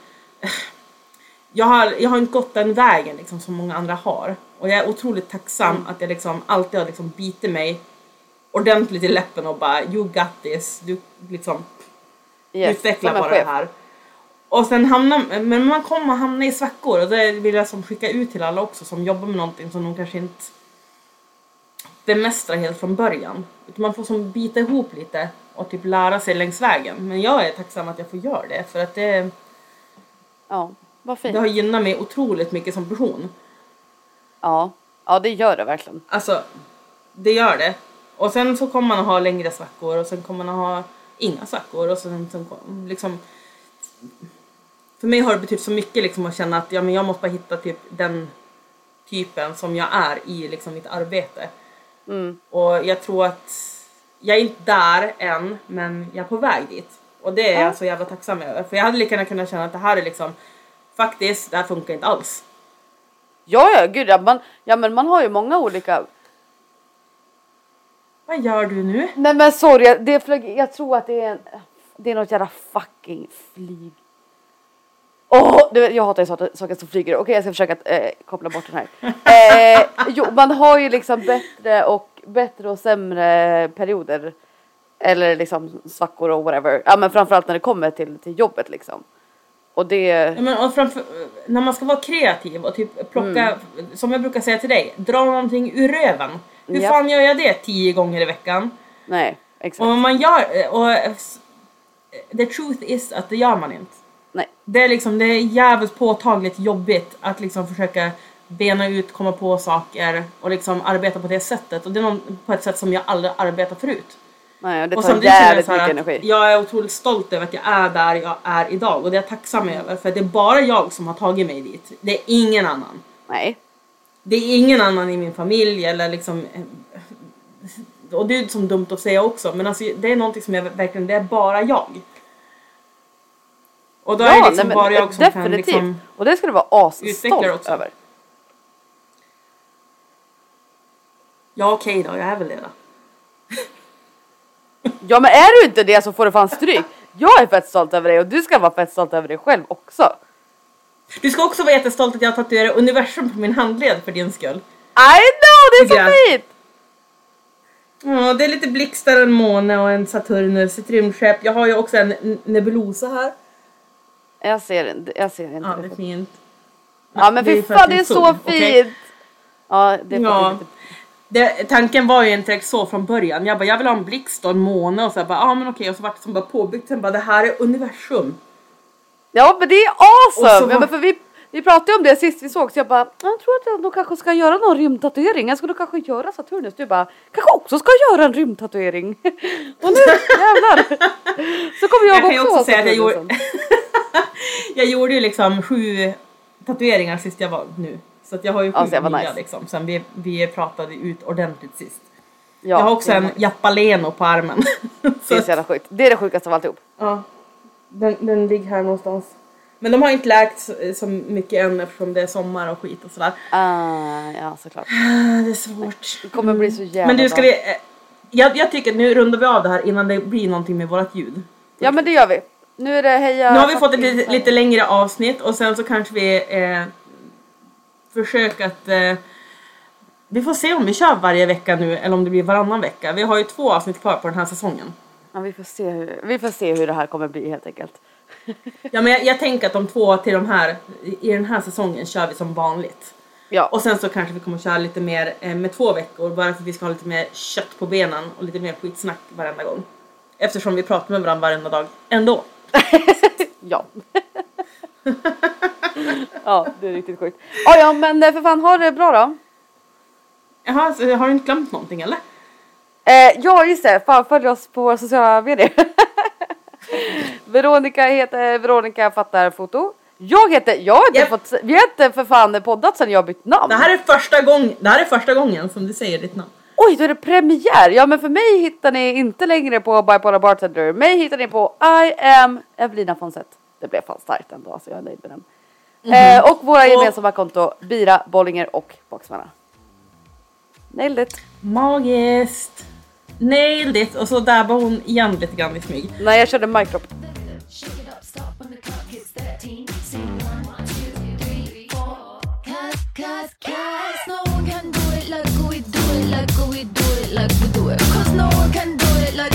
jag har, jag har inte gått den vägen liksom, som många andra har. Och jag är otroligt tacksam Mm. att jag liksom alltid har liksom bitit mig ordentligt i läppen och bara you got this. Du liksom Yes, utveckla bara det chef. här. Och sen hamnar, men man kommer hamna i svackor och det vill jag som skicka ut till alla också som jobbar med någonting som de kanske inte bemästrar helt från början. Utan man får som bita ihop lite och typ lära sig längs vägen. Men jag är tacksam att jag får göra det för att det, Ja, vad fint. det har gynnat mig otroligt mycket som person. Ja. ja, det gör det verkligen. Alltså, det gör det. Och sen så kommer man att ha längre svackor och sen kommer man att ha inga svackor och sen, sen liksom för mig har det betytt så mycket liksom att känna att ja, men jag måste bara hitta typ den typen som jag är i liksom mitt arbete. Mm. Och jag tror att jag är inte där än men jag är på väg dit. Och det är Ja. jag så jävla tacksam över. För jag hade lika gärna kunnat känna att det här är liksom faktiskt, det här funkar inte alls. Ja, ja, gud ja, man, ja, men man har ju många olika. Vad gör du nu? Nej men sorry, det flög, jag tror att det är en, det är något jävla fucking flyg. Åh, du vet, jag hatar ju saker saker som flyger. Okej, jag ska försöka att, eh, koppla bort den här. Eh, jo, man har ju liksom bättre och bättre och sämre perioder. Eller liksom svackor och whatever. Ja, men framförallt när det kommer till, till jobbet liksom. Och det, Ja, men, och framför, när man ska vara kreativ och typ plocka, som jag brukar säga till dig, dra någonting ur röven. Hur Japp. fan gör jag det tio gånger i veckan? nej, exakt. Och man gör, och the truth is att det gör man inte. Nej. Det är liksom, det är jävligt påtagligt jobbigt att liksom försöka bena ut, komma på saker och liksom arbeta på det sättet. Och det är någon, på ett sätt som jag aldrig arbetat förut. Nej, det Och tar samtidigt känner jag jävligt så mycket energi. jag är otroligt stolt över att jag är där jag är idag och det är jag tacksam över för det är bara jag som har tagit mig dit. Det är ingen annan. Nej. Det är ingen annan i min familj eller liksom och det är som dumt att säga också men alltså det är någonting som jag verkligen, det är bara jag. Och då är det liksom nej, bara jag som kan definitivt. liksom Och det ska du vara asstolt över. Ja okej då, jag är väl det då. Ja men är du inte det så får du fan stryk. Jag är fett stolt över dig och du ska vara fett stolt över dig själv också. Du ska också vara jättestolt att jag har tatuerat universum på min handled för din skull. I know, det är så fint! Ja, det är lite blixtar en måne och en Saturnus, ett rymdskepp. Jag har ju också en nebulosa här. Jag ser inte, jag ser inte Ja, det. är fint. Ja men fy fan det är så fint! Ja det är Ja. lite... Det, tanken var ju inte så från början. Jag bara, jag vill ha en blixt och en måne och så bara, ja ah, men okej och så vart det som bara påbyggt. Sen bara, det här är universum. Ja men det är awesome! var- Ja, men för vi, vi pratade om det sist vi såg så jag bara jag tror att jag nog kanske ska göra någon rymdtatuering. Jag skulle kanske göra Saturnus. Du bara kanske också ska göra en rymdtatuering. Och nu jävlar! Så kommer jag, Jag också, också säga att jag gjorde, Saturnusen. jag gjorde ju liksom sju tatueringar sist jag var nu. Så att jag har ju sju Ja, så det var nya nice. liksom sen vi, vi pratade ut ordentligt sist. Ja, jag har också en nice. Japaleno på armen. Det är så jävla sjukt. Det är det sjukaste av alltihop. ja, den, den ligger här någonstans. Men de har inte läkt så, så mycket än eftersom det är sommar och skit och sådär. Ah, ja såklart. Ah, Det är svårt. Det kommer bli så jävla Men du, ska vi... eh, Jag, jag tycker att nu rundar vi av det här innan det blir någonting med vårt ljud. Ja men det gör vi. Nu är det heja... Nu har vi fått ett lite, lite längre avsnitt och sen så kanske vi eh, försöker att... Eh, vi får se om vi kör varje vecka nu eller om det blir varannan vecka. Vi har ju två avsnitt kvar på den här säsongen. Ja, vi, får se hur, vi får se hur det här kommer bli helt enkelt. Ja men jag, jag tänker att de två till de här, i i den här säsongen kör vi som vanligt. Ja, Och sen så kanske vi kommer köra lite mer eh, med två veckor bara för att vi ska ha lite mer kött på benen och lite mer skitsnack varenda gång. Eftersom vi pratar med varandra varenda dag ändå. ja. Ja, det är riktigt sjukt. Ja, ja, men eh, för fan, ha det bra då. Jaha, så har du inte glömt någonting eller? Eh, ja, just det. Fan, följ oss på våra sociala medier. Veronica heter Veronica fattar foto. Jag heter, jag har inte Japp. fått, vi har inte för fan poddat sen jag bytt namn. Det här är första, gång, det här är första gången som du säger ditt namn. Oj, då är det premiär! Ja, men för mig hittar ni inte längre på Bipolar Bartender. Mig hittar ni på I am Evelina Fonsett. Det blev fan starkt ändå, så jag är nöjd med den. Eh, och våra Och- gemensamma konto Bira, Bollinger och Boxmarna. Nailed it! Magiskt! Nailed it! Och så dabbade hon igen lite grann i smyg. Nej, jag körde mic drop. Shake it up, stop when the clock hits 13. Sing one, two, three, four. Cause, cause, cause no one can do it like we do it, like we do it, like we do it. Cause no one can do it like